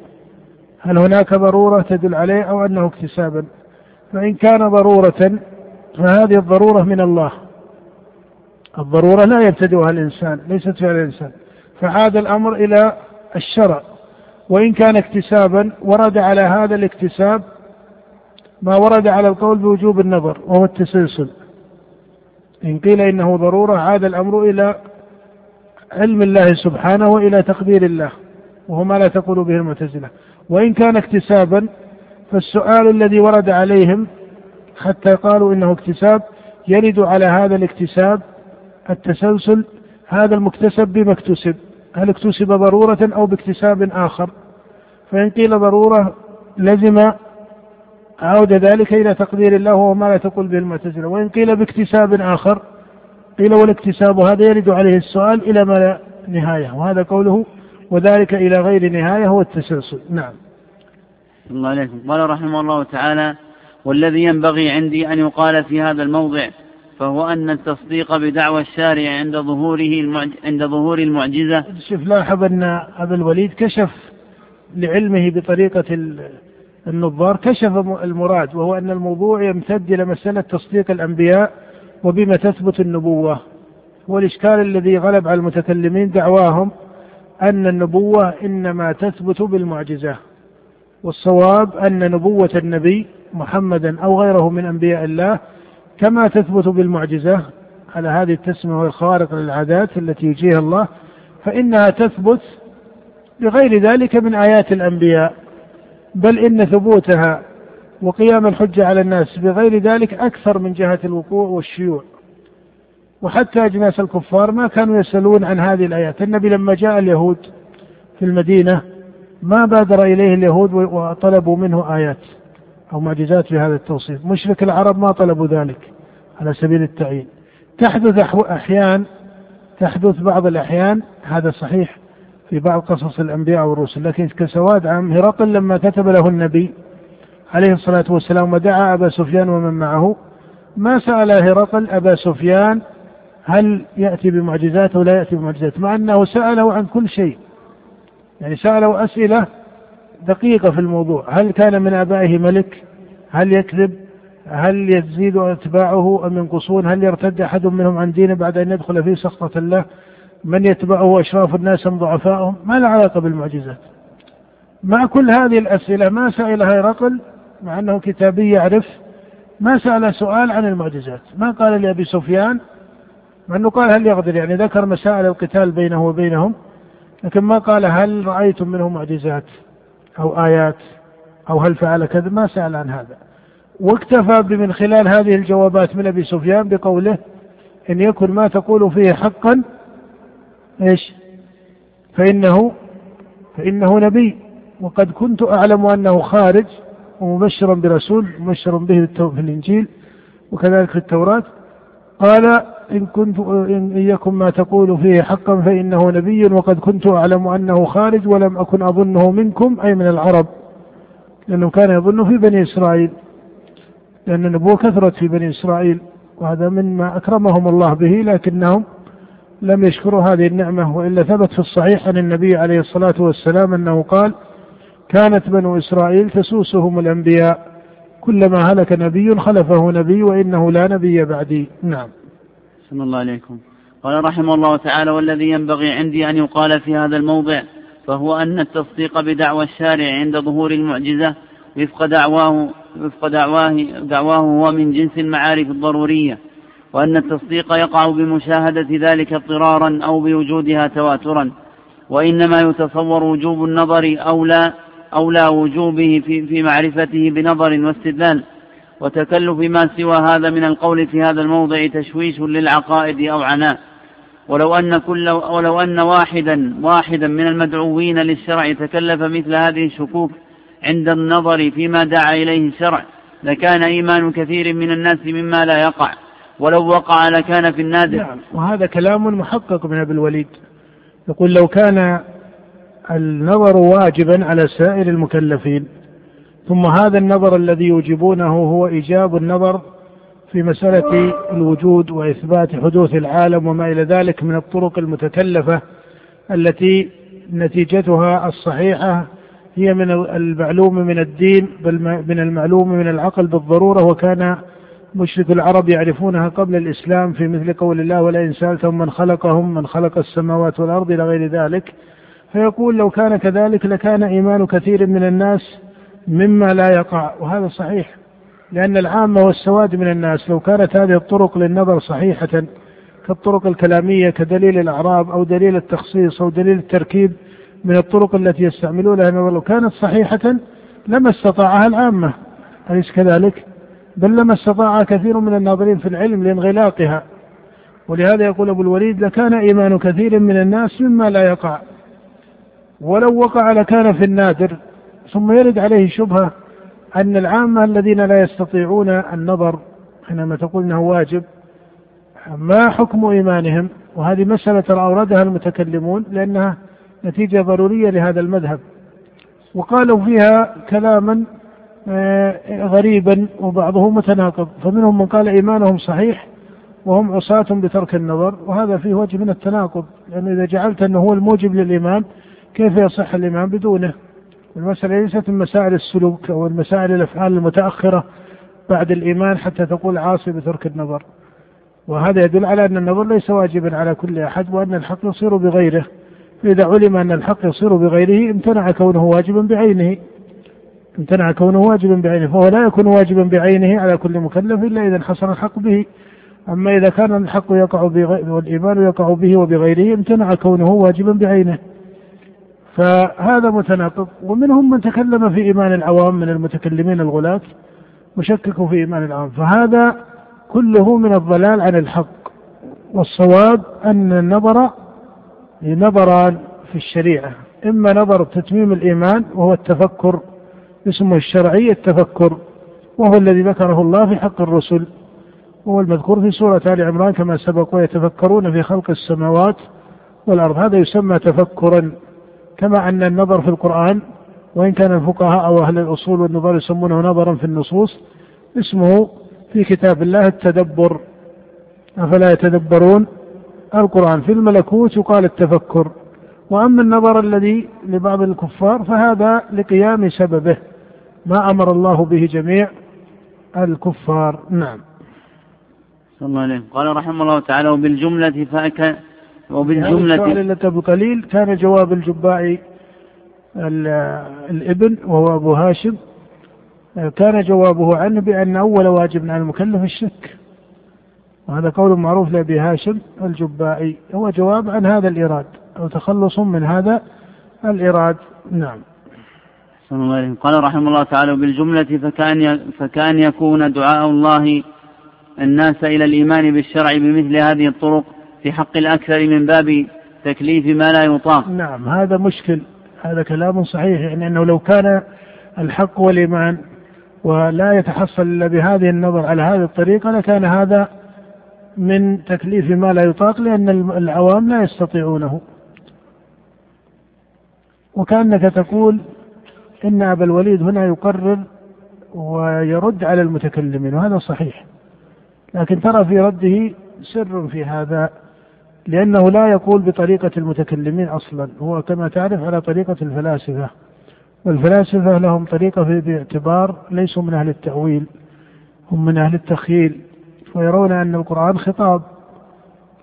هل هناك ضرورة تدل عليه أو أنه اكتسابا؟ فإن كان ضرورة فهذه الضرورة من الله. الضرورة لا يبتدئها الإنسان ليست فعل الإنسان. فعاد الأمر إلى الشرع. وإن كان اكتسابا ورد على هذا الاكتساب ما ورد على القول بوجوب النظر وهو التسلسل. إن قيل إنه ضرورة عاد الأمر إلى علم الله سبحانه وإلى تقدير الله وهو ما لا تقول به المعتزلة. وإن كان اكتسابا فالسؤال الذي ورد عليهم حتى قالوا إنه اكتساب يرد على هذا الاكتساب التسلسل هذا المكتسب بما اكتسب. هل اكتسب ضرورة أو باكتساب آخر؟ فإن قيل ضرورة لزم عود ذلك إلى تقدير الله وهو ما لا تقول به المعتزلة. وإن قيل باكتساب آخر قيل والاكتساب هذا يرد عليه السؤال إلى ما لا نهاية وهذا قوله وذلك إلى غير نهاية هو التسلسل. نعم. الله عليكم. قال رحمه الله تعالى والذي ينبغي عندي أن يقال في هذا الموضع فهو أن التصديق بدعوى الشارع عند ظهوره المعج... عند ظهور المعجزة. شوف لاحظ أن أبا الوليد كشف لعلمه بطريقة النظار كشف المراد وهو أن الموضوع يمتد إلى مسألة تصديق الأنبياء وبما تثبت النبوة. والإشكال الذي غلب على المتكلمين دعواهم أن النبوة إنما تثبت بالمعجزة. والصواب أن نبوة النبي محمدا أو غيره من أنبياء الله كما تثبت بالمعجزة على هذه التسمية والخوارق للعادات التي يجيها الله فإنها تثبت بغير ذلك من آيات الأنبياء. بل إن ثبوتها وقيام الحجة على الناس بغير ذلك أكثر من جهة الوقوع والشيوع. وحتى أجناس الكفار ما كانوا يسألون عن هذه الآيات. النبي لما جاء اليهود في المدينة ما بادر إليه اليهود وطلبوا منه آيات أو معجزات في هذا التوصيف. مشرك العرب ما طلبوا ذلك على سبيل التعيين. تحدث أحيان تحدث بعض الأحيان هذا صحيح في بعض قصص الأنبياء والرسل لكن كسواد عام هرقل لما كتب له النبي عليه الصلاة والسلام ودعا أبا سفيان ومن معه ما سأل هرقل أبا سفيان هل يأتي بمعجزات أو لا يأتي بمعجزات مع أنه سأله عن كل شيء. يعني سأله أسئلة دقيقة في الموضوع. هل كان من آبائه ملك؟ هل يكذب؟ هل يزيد أتباعه أم ينقصون؟ هل يرتد أحد منهم عن دينه بعد أن يدخل في سخطة الله من يتبعه أشراف الناس أم ضعفائهم ما له علاقة بالمعجزات. مع كل هذه الأسئلة ما سأل هرقل مع أنه كتابي يعرف ما سأل سؤال عن المعجزات. ما قال لأبي سفيان؟ مع أنه قال هل يقدر يعني ذكر مسائل القتال بينه وبينهم. لكن ما قال هل رأيتم منه معجزات أو آيات أو هل فعل كذا؟ ما سأل عن هذا. واكتفى من خلال هذه الجوابات من أبي سفيان بقوله إن يكن ما تقول فيه حقا إيش؟ فإنه فإنه نبي. وقد كنت أعلم أنه خارج ومبشرا برسول مبشرا به في الإنجيل وكذلك في التوراة. قال إن كنت إن يكن ما تقول فيه حقا فإنه نبي وقد كنت أعلم أنه خارج ولم أكن أظنه منكم أي من العرب لأنه كان يظن في بني إسرائيل لأن النبوة كثرت في بني إسرائيل وهذا مما أكرمهم الله به لكنهم لم يشكروا هذه النعمة وإلا ثبت في الصحيح عن النبي عليه الصلاة والسلام أنه قال كانت بنو إسرائيل تسوسهم الأنبياء كلما هلك نبي خلفه نبي وإنه لا نبي بعدي. نعم. صلى الله عليكم قال رحمه الله تعالى والذي ينبغي عندي أن يقال في هذا الموضع فهو أن التصديق بدعوى الشارع عند ظهور المعجزة وفق دعواه وفق دعواه دعواه هو من جنس المعارف الضرورية وأن التصديق يقع بمشاهدة ذلك اضطرارا أو بوجودها تواترا وإنما يتصور وجوب النظر أو لا أو لا وجوبه في, في معرفته بنظر واستدلال. وتكلف ما سوى هذا من القول في هذا الموضع تشويش للعقائد أو عناء. ولو أن كل ولو أن واحدا واحدا من المدعوين للشرع تكلف مثل هذه الشكوك عند النظر فيما دعا إليه الشرع لكان إيمان كثير من الناس مما لا يقع. ولو وقع لكان في النادر. نعم وهذا كلام محقق من أبي الوليد. يقول لو كان النظر واجبا على سائر المكلفين. ثم هذا النظر الذي يوجبونه هو إيجاب النظر في مسألة الوجود وإثبات حدوث العالم وما إلى ذلك من الطرق المتكلفة التي نتيجتها الصحيحة هي من المعلوم من الدين بل من المعلوم من العقل بالضرورة. وكان مشرك العرب يعرفونها قبل الإسلام في مثل قول الله ولئن سألتهم من خلقهم من خلق السماوات والأرض إلى غير ذلك فيقول لو كان كذلك لكان إيمان كثير من الناس مما لا يقع وهذا صحيح لأن العامة والسواد من الناس لو كانت هذه الطرق للنظر صحيحة كالطرق الكلامية كدليل الأعراب أو دليل التخصيص أو دليل التركيب من الطرق التي يستعملونها لو كانت صحيحة لما استطاعها العامة أليس كذلك؟ بل لما استطاع كثير من الناظرين في العلم لانغلاقها ولهذا يقول أبو الوليد لكان إيمان كثير من الناس مما لا يقع ولو وقع لكان في النادر ثم يرد عليه شبهة أن العامة الذين لا يستطيعون النظر حينما تقول أنه واجب ما حكم إيمانهم؟ وهذه مسألة أوردها المتكلمون لأنها نتيجة ضرورية لهذا المذهب. وقالوا فيها كلاما آه، غريبا وبعضه متناقض فمنهم من قال إيمانهم صحيح وهم عصاة بترك النظر وهذا فيه وجه من التناقض لأنه إذا جعلت أنه هو الموجب للإيمان كيف يصح الإيمان بدونه؟ المسألة ليست من مسائل السلوك أو المسائل الأفعال المتأخرة بعد الإيمان حتى تقول عاصي بترك النظر. وهذا يدل على أن النظر ليس واجبا على كل أحد وأن الحق يصير بغيره. فإذا علم أن الحق يصير بغيره امتنع كونه واجبا بعينه. امتنع كونه واجبا بعينه فهو لا يكون واجبا بعينه على كل مكلف إلا إذا انحصر الحق به. أما إذا كان الحق يقع والإيمان يقع به وبغيره امتنع كونه واجبا بعينه. فهذا متناقض. ومنهم من تكلم في إيمان العوام من المتكلمين الغلاة وشككوا في إيمان العوام. فهذا كله من الضلال عن الحق. والصواب أن النظر نظران في الشريعة. إما نظر تتميم الإيمان وهو التفكر اسمه الشرعي التفكر وهو الذي ذكره الله في حق الرسل وهو المذكور في سورة آل عمران كما سبق ويتفكرون في خلق السماوات والأرض. هذا يسمى تفكرا. كما أن النظر في القرآن وإن كان الفقهاء أو أهل الأصول والنظر يسمونه نظرا في النصوص اسمه في كتاب الله التدبر. أفلا يتدبرون؟ القرآن في الملكوت يقال التفكر. وأما النظر الذي لبعض الكفار فهذا لقيام سببه. ما أمر الله به جميع الكفار. نعم. صلى الله عليه قال رحمه الله تعالى وبالجملة فأك وبالجملة السؤال أبو قليل كان جواب الجبائي الإبن وهو أبو هاشم كان جوابه عنه بأن أول واجب على المكلف الشك وهذا قول معروف لأبي هاشم الجبائي هو جواب عن هذا الإيراد أو تخلص من هذا الإيراد نعم. الله قال رحمه الله تعالى بالجملة فكان فكان يكون دعاء الله الناس إلى الإيمان بالشرع بمثل هذه الطرق في حق الأكثر من باب تكليف ما لا يطاق. نعم هذا مشكل هذا كلام صحيح يعني أنه لو كان الحق والإيمان ولا يتحصل إلا بهذه النظر على هذه الطريقة لكان هذا من تكليف ما لا يطاق لأن العوام لا يستطيعونه. وكأنك تقول إن أبا الوليد هنا يقرر ويرد على المتكلمين وهذا صحيح. لكن ترى في رده سر في هذا. لأنه لا يقول بطريقة المتكلمين أصلا. هو كما تعرف على طريقة الفلاسفة. والفلاسفة لهم طريقة في باعتبار ليسوا من أهل التأويل هم من أهل التخييل ويرون أن القرآن خطاب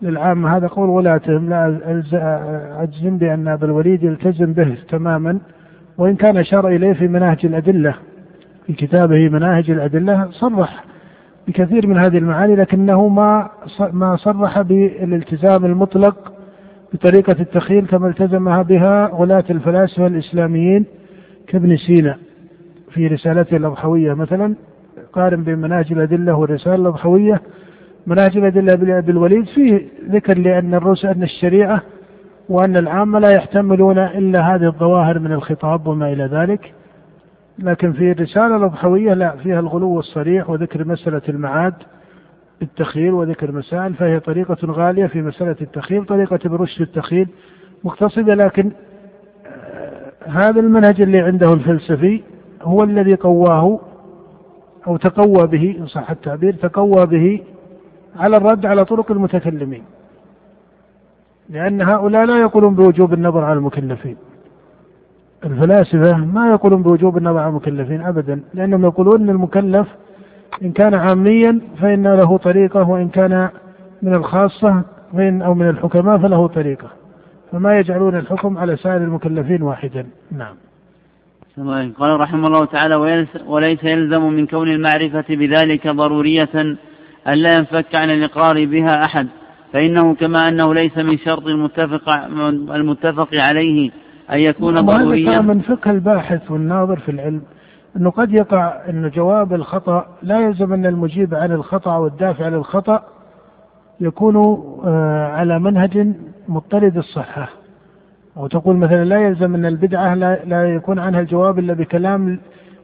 للعامة هذا قول ولاتهم لا أجزم بأن أبا الوليد يلتزم به تماما. وإن كان أشار إليه في مناهج الأدلة في كتابه مناهج الأدلة صرح بكثير من هذه المعاني لكنه ما ما صرح بالالتزام المطلق بطريقة التخيل كما التزمها بها غلاة الفلاسفة الإسلاميين كابن سينا في رسالته الأضحوية. مثلا قارن بين مناهج الأدلة والرسالة الأضحوية. مناهج الأدلة بالأبي الوليد فيه ذكر لأن الرسل أن الشريعة وأن العامة لا يحتملون إلا هذه الظواهر من الخطاب وما إلى ذلك. لكن في الرسالة الأضحوية لا فيها الغلو الصريح وذكر مسألة المعاد بالتخيل وذكر مسائل فهي طريقة غالية في مسألة التخيل طريقة ابن رشد التخيل مقتصدة لكن آه، هذا المنهج اللي عنده الفلسفي هو الذي قواه أو تقوى به إن صح التعبير تقوى به على الرد على طرق المتكلمين لأن هؤلاء لا يقولون بوجوب النظر على المكلفين. الفلاسفة ما يقولون بوجوب النظر على المكلفين أبدا لأنهم يقولون أن المكلف إن كان عاميا فإن له طريقة وإن كان من الخاصة فإن أو من الحكماء فله طريقة. فما يجعلون الحكم على سائر المكلفين واحدا. نعم. قال رحمه الله تعالى وليس يلزم من كون المعرفة بذلك ضرورية ألا ينفك عن الإقرار بها أحد فإنه كما أنه ليس من شرط المتفق المتفق عليه أن يكون ضروريا؟ من فقه الباحث والناظر في العلم أنه قد يقع أن جواب الخطأ لا يلزم أن المجيب عن الخطأ والدافع عن الخطأ يكون آه، على منهج مضطرد الصحة. أو تقول مثلا لا يلزم أن البدعة لا, لا يكون عنها الجواب إلا بكلام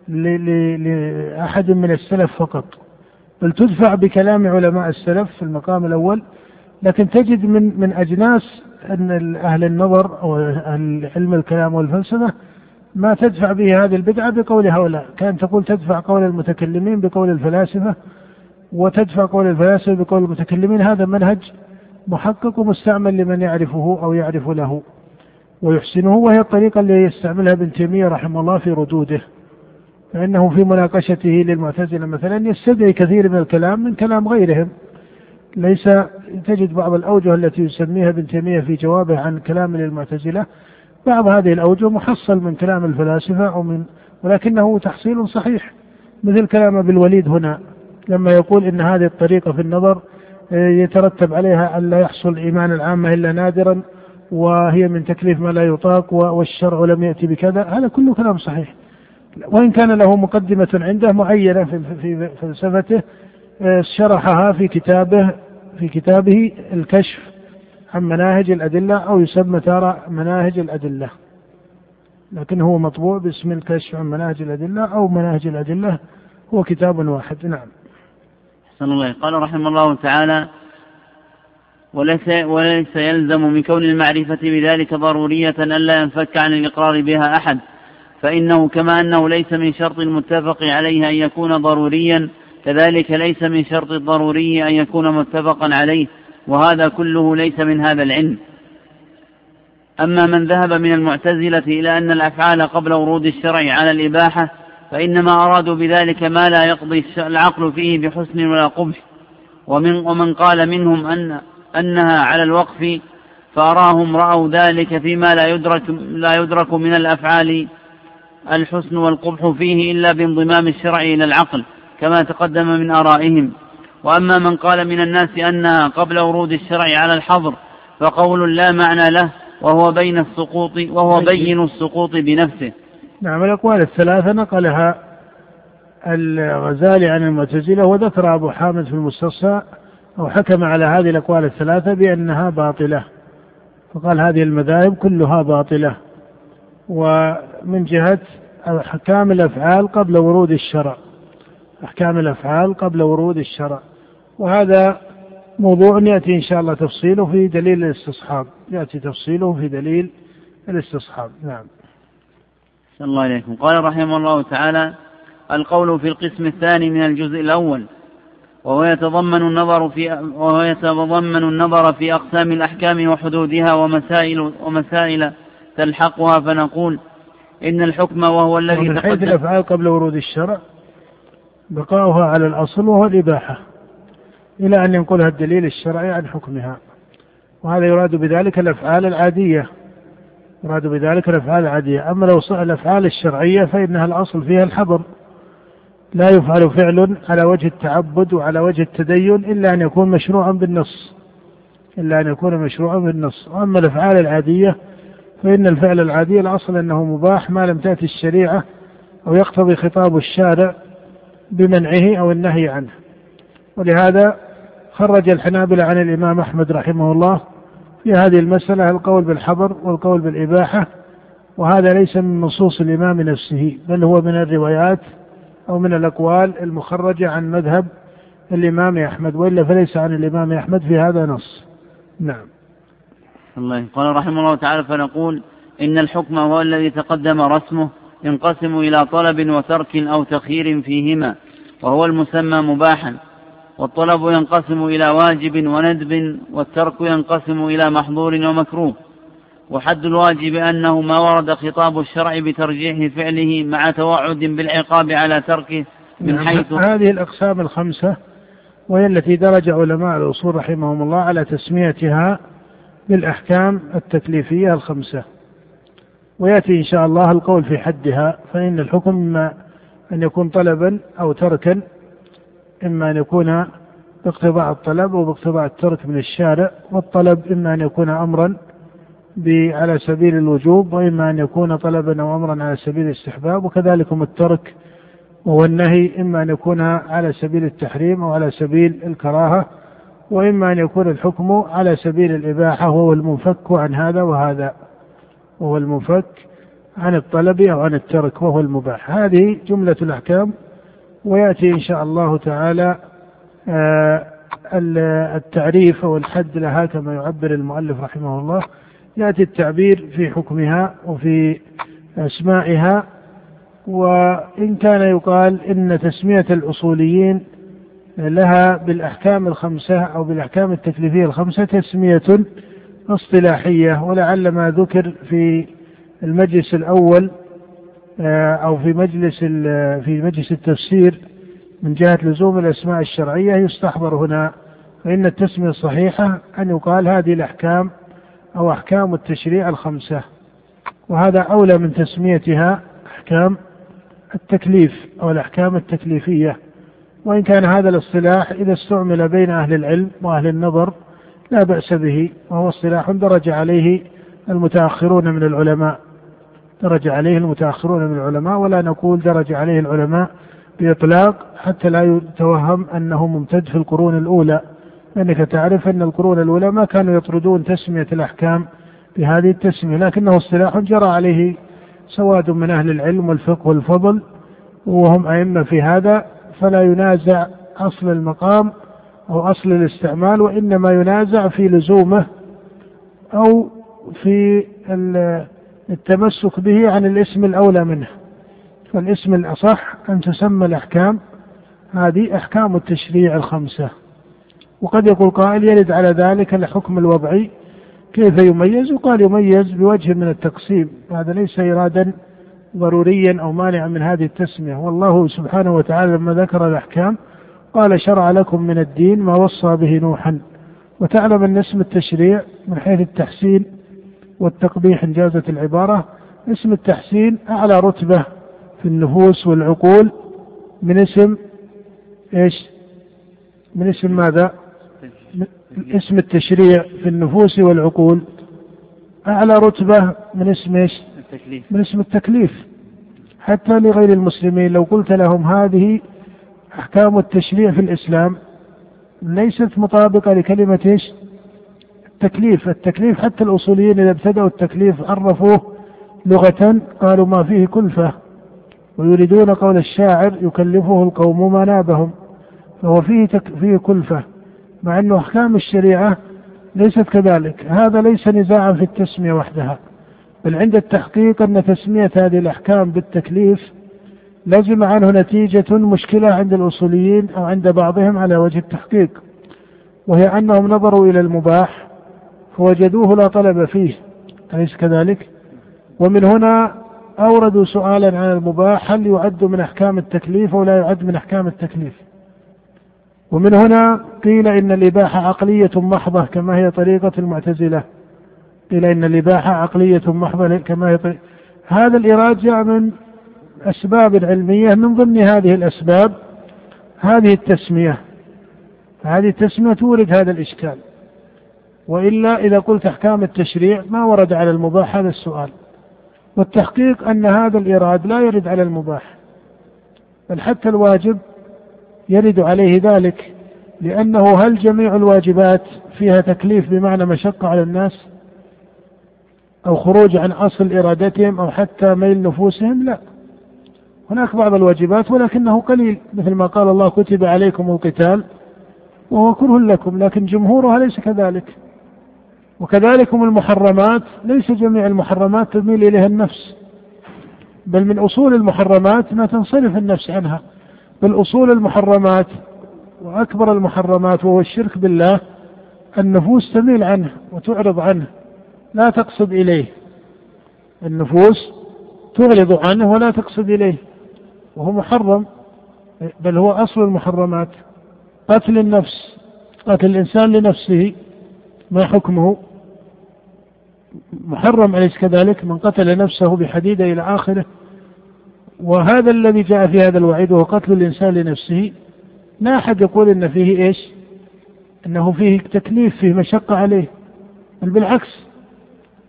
لأحد من السلف فقط. بل تدفع بكلام علماء السلف في المقام الأول لكن تجد من من أجناس أن أهل النظر أو علم الكلام والفلسفة ما تدفع به هذه البدعة بقول هؤلاء كان تقول تدفع قول المتكلمين بقول الفلاسفة وتدفع قول الفلاسفة بقول المتكلمين هذا منهج محقق ومستعمل لمن يعرفه أو يعرف له ويحسنه وهي الطريقة اللي يستعملها ابن تيمية رحمه الله في ردوده فإنه في مناقشته للمعتزلة مثلا يستدعي كثير من الكلام من كلام غيرهم. ليس تجد بعض الأوجه التي يسميها ابن تيمية في جوابه عن كلام للمعتزلة. بعض هذه الأوجه محصل من كلام الفلاسفة أو من ولكنه تحصيل صحيح مثل كلام ابن الوليد هنا لما يقول إن هذه الطريقة في النظر آه، يترتب عليها أن لا يحصل إيمان العامة إلا نادرا وهي من تكليف ما لا يطاق والشرع لم يأتي بكذا. هذا كله كلام صحيح. وإن كان له مقدمة عنده معينة في فلسفته شرحها في كتابه في كتابه الكشف عن مناهج الأدلة أو يسمى تارة مناهج الأدلة. لكن هو مطبوع باسم الكشف عن مناهج الأدلة أو مناهج الأدلة هو كتاب واحد. نعم. أحسن الله. قال رحمه الله تعالى وليس, وليس يلزم من كون المعرفة بذلك ضرورية ألا ينفك عن الإقرار بها أحد فإنه كما أنه ليس من شرط المتفق عليه أن يكون ضروريا كذلك ليس من شرط الضروري أن يكون متفقا عليه وهذا كله ليس من هذا العلم. أما من ذهب من المعتزلة إلى أن الأفعال قبل ورود الشرع على الإباحة فإنما أرادوا بذلك ما لا يقضي العقل فيه بحسن ولا قبح. ومن, ومن قال منهم أن أنها على الوقف فأراهم رأوا ذلك فيما لا يدرك, لا يدرك من الأفعال الحسن والقبح فيه إلا بانضمام الشرع إلى العقل. كما تقدم من آرائهم. وأما من قال من الناس أنها قبل ورود الشرع على الحظر فقول لا معنى له وهو بين السقوط وهو بين السقوط بنفسه. نعم الأقوال الثلاثة نقلها الغزالي عن المعتزلة وذكر أبو حامد في المستصفى أو حكم على هذه الأقوال الثلاثة بأنها باطلة. فقال هذه المذاهب كلها باطلة. ومن جهة أحكام الأفعال قبل ورود الشرع. أحكام الأفعال قبل ورود الشرع. وهذا موضوع يأتي إن شاء الله تفصيله في دليل الاستصحاب. يأتي تفصيله في دليل الاستصحاب. نعم. الله إليكم قال رحمه الله تعالى القول في القسم الثاني من الجزء الأول وهو يتضمن النظر في وهو يتضمن النظر في أقسام الأحكام وحدودها ومسائل ومسائل تلحقها فنقول إن الحكم وهو الذي من حيث الأفعال قبل ورود الشرع بقاؤها على الأصل وهو الإباحة إلى أن ينقلها الدليل الشرعي عن حكمها. وهذا يراد بذلك الأفعال العادية يراد بذلك الأفعال العادية. أما لو الأفعال الشرعية فإنها الأصل فيها الحظر لا يفعل فعل على وجه التعبد وعلى وجه التدين إلا أن يكون مشروعا بالنص إلا أن يكون مشروعا بالنص. وأما الأفعال العادية فإن الفعل العادي الأصل أنه مباح ما لم تأتي الشريعة أو يقتضي خطاب الشارع بمنعه أو النهي عنه. ولهذا خرج الحنابلة عن الإمام أحمد رحمه الله في هذه المسألة القول بالحظر والقول بالإباحة وهذا ليس من نصوص الإمام نفسه بل هو من الروايات أو من الأقوال المخرجة عن مذهب الإمام أحمد وإلا فليس عن الإمام أحمد في هذا نص. نعم. الله قال رحمه الله تعالى فنقول إن الحكم هو الذي تقدم رسمه ينقسم إلى طلب وترك أو تخيير فيهما وهو المسمى مباحا. والطلب ينقسم إلى واجب وندب والترك ينقسم إلى محظور ومكروه. وحد الواجب أنه ما ورد خطاب الشرع بترجيح فعله مع توعد بالعقاب على تركه من نعم. حيث هذه الأقسام الخمسة وهي التي درج علماء الأصول رحمهم الله على تسميتها بالأحكام التكليفية الخمسة. ويأتي إن شاء الله القول في حدها فإن الحكم إما أن يكون طلبا أو تركا إما أن يكون باقتضاء الطلب أو باقتضاء الترك من الشارع والطلب إما أن يكون أمرا على سبيل الوجوب وإما أن يكون طلبا أو أمرا على سبيل الاستحباب وكذلك الترك وهو النهي إما أن يكون على سبيل التحريم أو على سبيل الكراهة وإما أن يكون الحكم على سبيل الإباحة وهو المنفك عن هذا وهذا. وهو المنفك عن الطلب أو عن الترك وهو المباح. هذه جملة الأحكام ويأتي إن شاء الله تعالى آه، التعريف أو الحد لها كما يعبر المؤلف رحمه الله. يأتي التعبير في حكمها وفي أسمائها وإن كان يقال إن تسمية الأصوليين لها بالأحكام الخمسة أو بالأحكام التكليفية الخمسة تسمية اصطلاحية ولعل ما ذكر في المجلس الأول آه، أو في مجلس في مجلس التفسير من جهة لزوم الأسماء الشرعية يستحضر هنا فإن التسمية الصحيحة أن يقال هذه الأحكام أو أحكام التشريع الخمسة. وهذا أولى من تسميتها أحكام التكليف أو الأحكام التكليفية. وإن كان هذا الاصطلاح إذا استعمل بين أهل العلم وأهل النظر لا بأس به وهو اصطلاح درج عليه المتأخرون من العلماء. درج عليه المتأخرون من العلماء ولا نقول درج عليه العلماء بإطلاق حتى لا يتوهم أنه ممتد في القرون الأولى. لأنك تعرف أن القرون الأولى ما كانوا يطردون تسمية الأحكام بهذه التسمية لكنه اصطلاح جرى عليه سواد من أهل العلم والفقه والفضل وهم أئمة في هذا فلا ينازع أصل المقام أو أصل الاستعمال وإنما ينازع في لزومه أو في التمسك به عن الاسم الأولى منه. فالاسم الأصح أن تسمى الأحكام. هذه أحكام التشريع الخمسة. وقد يقول قائل يرد على ذلك الحكم الوضعي. كيف يميز؟ وقال يميز بوجه من التقسيم. هذا ليس إرادا ضروريا أو مانعا من هذه التسمية. والله سبحانه وتعالى لما ذكر الأحكام قال شرع لكم من الدين ما وصى به نوحا وتعلم أن اسم التشريع من حيث التحسين والتقبيح إن جازت العبارة اسم التحسين أعلى رتبة في النفوس والعقول من اسم إيش؟ من اسم ماذا؟ اسم التشريع في النفوس والعقول أعلى رتبة من اسم إيش؟ التكليف من اسم التكليف حتى لغير المسلمين لو قلت لهم هذه أحكام التشريع في الإسلام ليست مطابقة لكلمة إيش؟ التكليف، التكليف حتى الأصوليين إذا ابتدأوا التكليف عرفوه لغة قالوا ما فيه كلفة. ويريدون قول الشاعر يكلفه القوم ما نابهم. فهو فيه تك فيه كلفة. مع أنه أحكام الشريعة ليست كذلك. هذا ليس نزاعا في التسمية وحدها. بل عند التحقيق أن تسمية هذه الأحكام بالتكليف لزم عنه نتيجة مشكلة عند الأصوليين أو عند بعضهم على وجه التحقيق وهي أنهم نظروا إلى المباح فوجدوه لا طلب فيه أليس كذلك؟ ومن هنا أوردوا سؤالا عن المباح هل يعد من أحكام التكليف أو لا يعد من أحكام التكليف ومن هنا قيل إن الإباحة عقلية محضة كما هي طريقة المعتزلة قيل إن الإباحة عقلية محضة كما هي طريقة هذا الإيراد جاء من أسباب علمية من ضمن هذه الأسباب هذه التسمية. هذه التسمية تورد هذا الإشكال. وإلا إذا قلت أحكام التشريع ما ورد على المباح هذا السؤال. والتحقيق أن هذا الإيراد لا يرد على المباح. بل حتى الواجب يرد عليه ذلك لأنه هل جميع الواجبات فيها تكليف بمعنى مشقة على الناس؟ أو خروج عن أصل إرادتهم أو حتى ميل نفوسهم؟ لا. هناك بعض الواجبات ولكنه قليل مثل ما قال الله كتب عليكم القتال وهو كره لكم لكن جمهورها ليس كذلك. وكذلك المحرمات ليس جميع المحرمات تميل إليها النفس بل من أصول المحرمات ما تنصرف النفس عنها. بل أصول المحرمات وأكبر المحرمات وهو الشرك بالله النفوس تميل عنه وتعرض عنه لا تقصد إليه. النفوس تعرض عنه ولا تقصد إليه. وهو محرم بل هو أصل المحرمات. قتل النفس قتل الإنسان لنفسه ما حكمه؟ محرم أليس كذلك؟ من قتل نفسه بحديدة إلى آخره. وهذا الذي جاء في هذا الوعيد وهو قتل الإنسان لنفسه لا أحد يقول إن فيه إيش؟ أنه فيه تكليف فيه مشقة عليه. بل بالعكس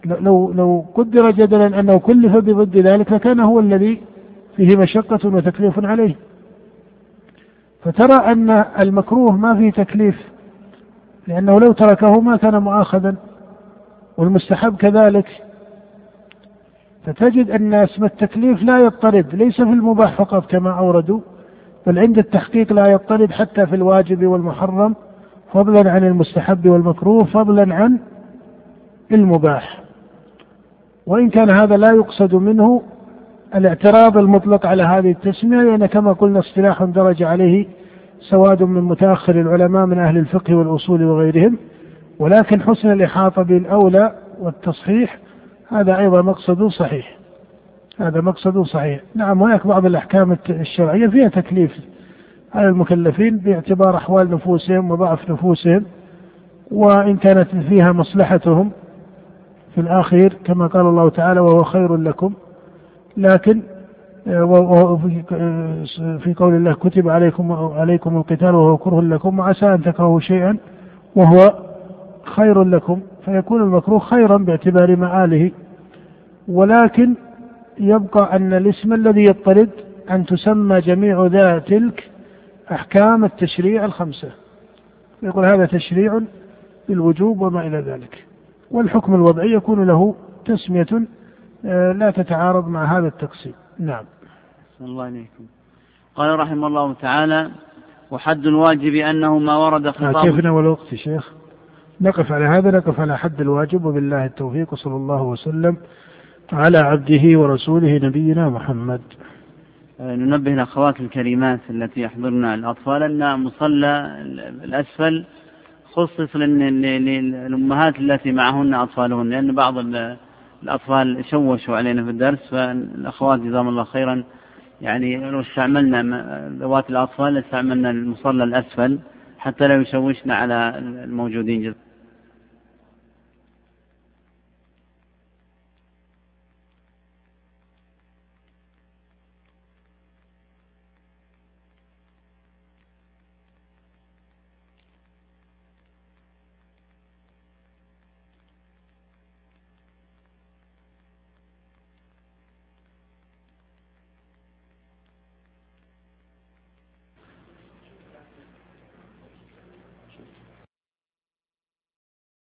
لو لو قدر جدلا أنه كلف بضد ذلك لكان هو الذي فيه مشقة وتكليف عليه. فترى أن المكروه ما فيه تكليف لأنه لو تركه ما كان مؤاخذا والمستحب كذلك. فتجد أن اسم التكليف لا يضطرد ليس في المباح فقط كما أوردوا بل عند التحقيق لا يضطرد حتى في الواجب والمحرم فضلا عن المستحب والمكروه فضلا عن المباح. وإن كان هذا لا يقصد منه الاعتراض المطلق على هذه التسمية لأن كما قلنا اصطلاح درج عليه سواد من متأخر العلماء من أهل الفقه والأصول وغيرهم. ولكن حسن الإحاطة بالأولى والتصحيح هذا أيضا مقصد صحيح. هذا مقصد صحيح. نعم هناك بعض الأحكام الشرعية فيها تكليف على المكلفين باعتبار أحوال نفوسهم وضعف نفوسهم وإن كانت فيها مصلحتهم في الآخر كما قال الله تعالى وهو خير لكم لكن في قول الله كتب عليكم عليكم القتال وهو كره لكم وعسى أن تكرهوا شيئا وهو خير لكم فيكون المكروه خيرا باعتبار مآله. ولكن يبقى أن الاسم الذي يضطرد أن تسمى جميع ذا تلك أحكام التشريع الخمسة. يقول هذا تشريع بالوجوب وما إلى ذلك. والحكم الوضعي يكون له تسمية آه، لا تتعارض مع هذا التقسيم. نعم. الله عليكم. قال رحمه الله تعالى وحد الواجب أنه ما ورد خطاب كيفنا والوقت شيخ؟ نقف على هذا نقف على حد الواجب وبالله التوفيق وصلى الله وسلم على عبده ورسوله نبينا محمد. آه، ننبه الأخوات الكريمات التي يحضرن الأطفال أن مصلى الأسفل خصص للأمهات التي معهن أطفالهن لأن بعض الأطفال شوشوا علينا في الدرس فالأخوات جزاهم الله خيرا. يعني لو استعملنا ذوات الأطفال استعملنا المصلى الأسفل حتى لا يشوشنا على الموجودين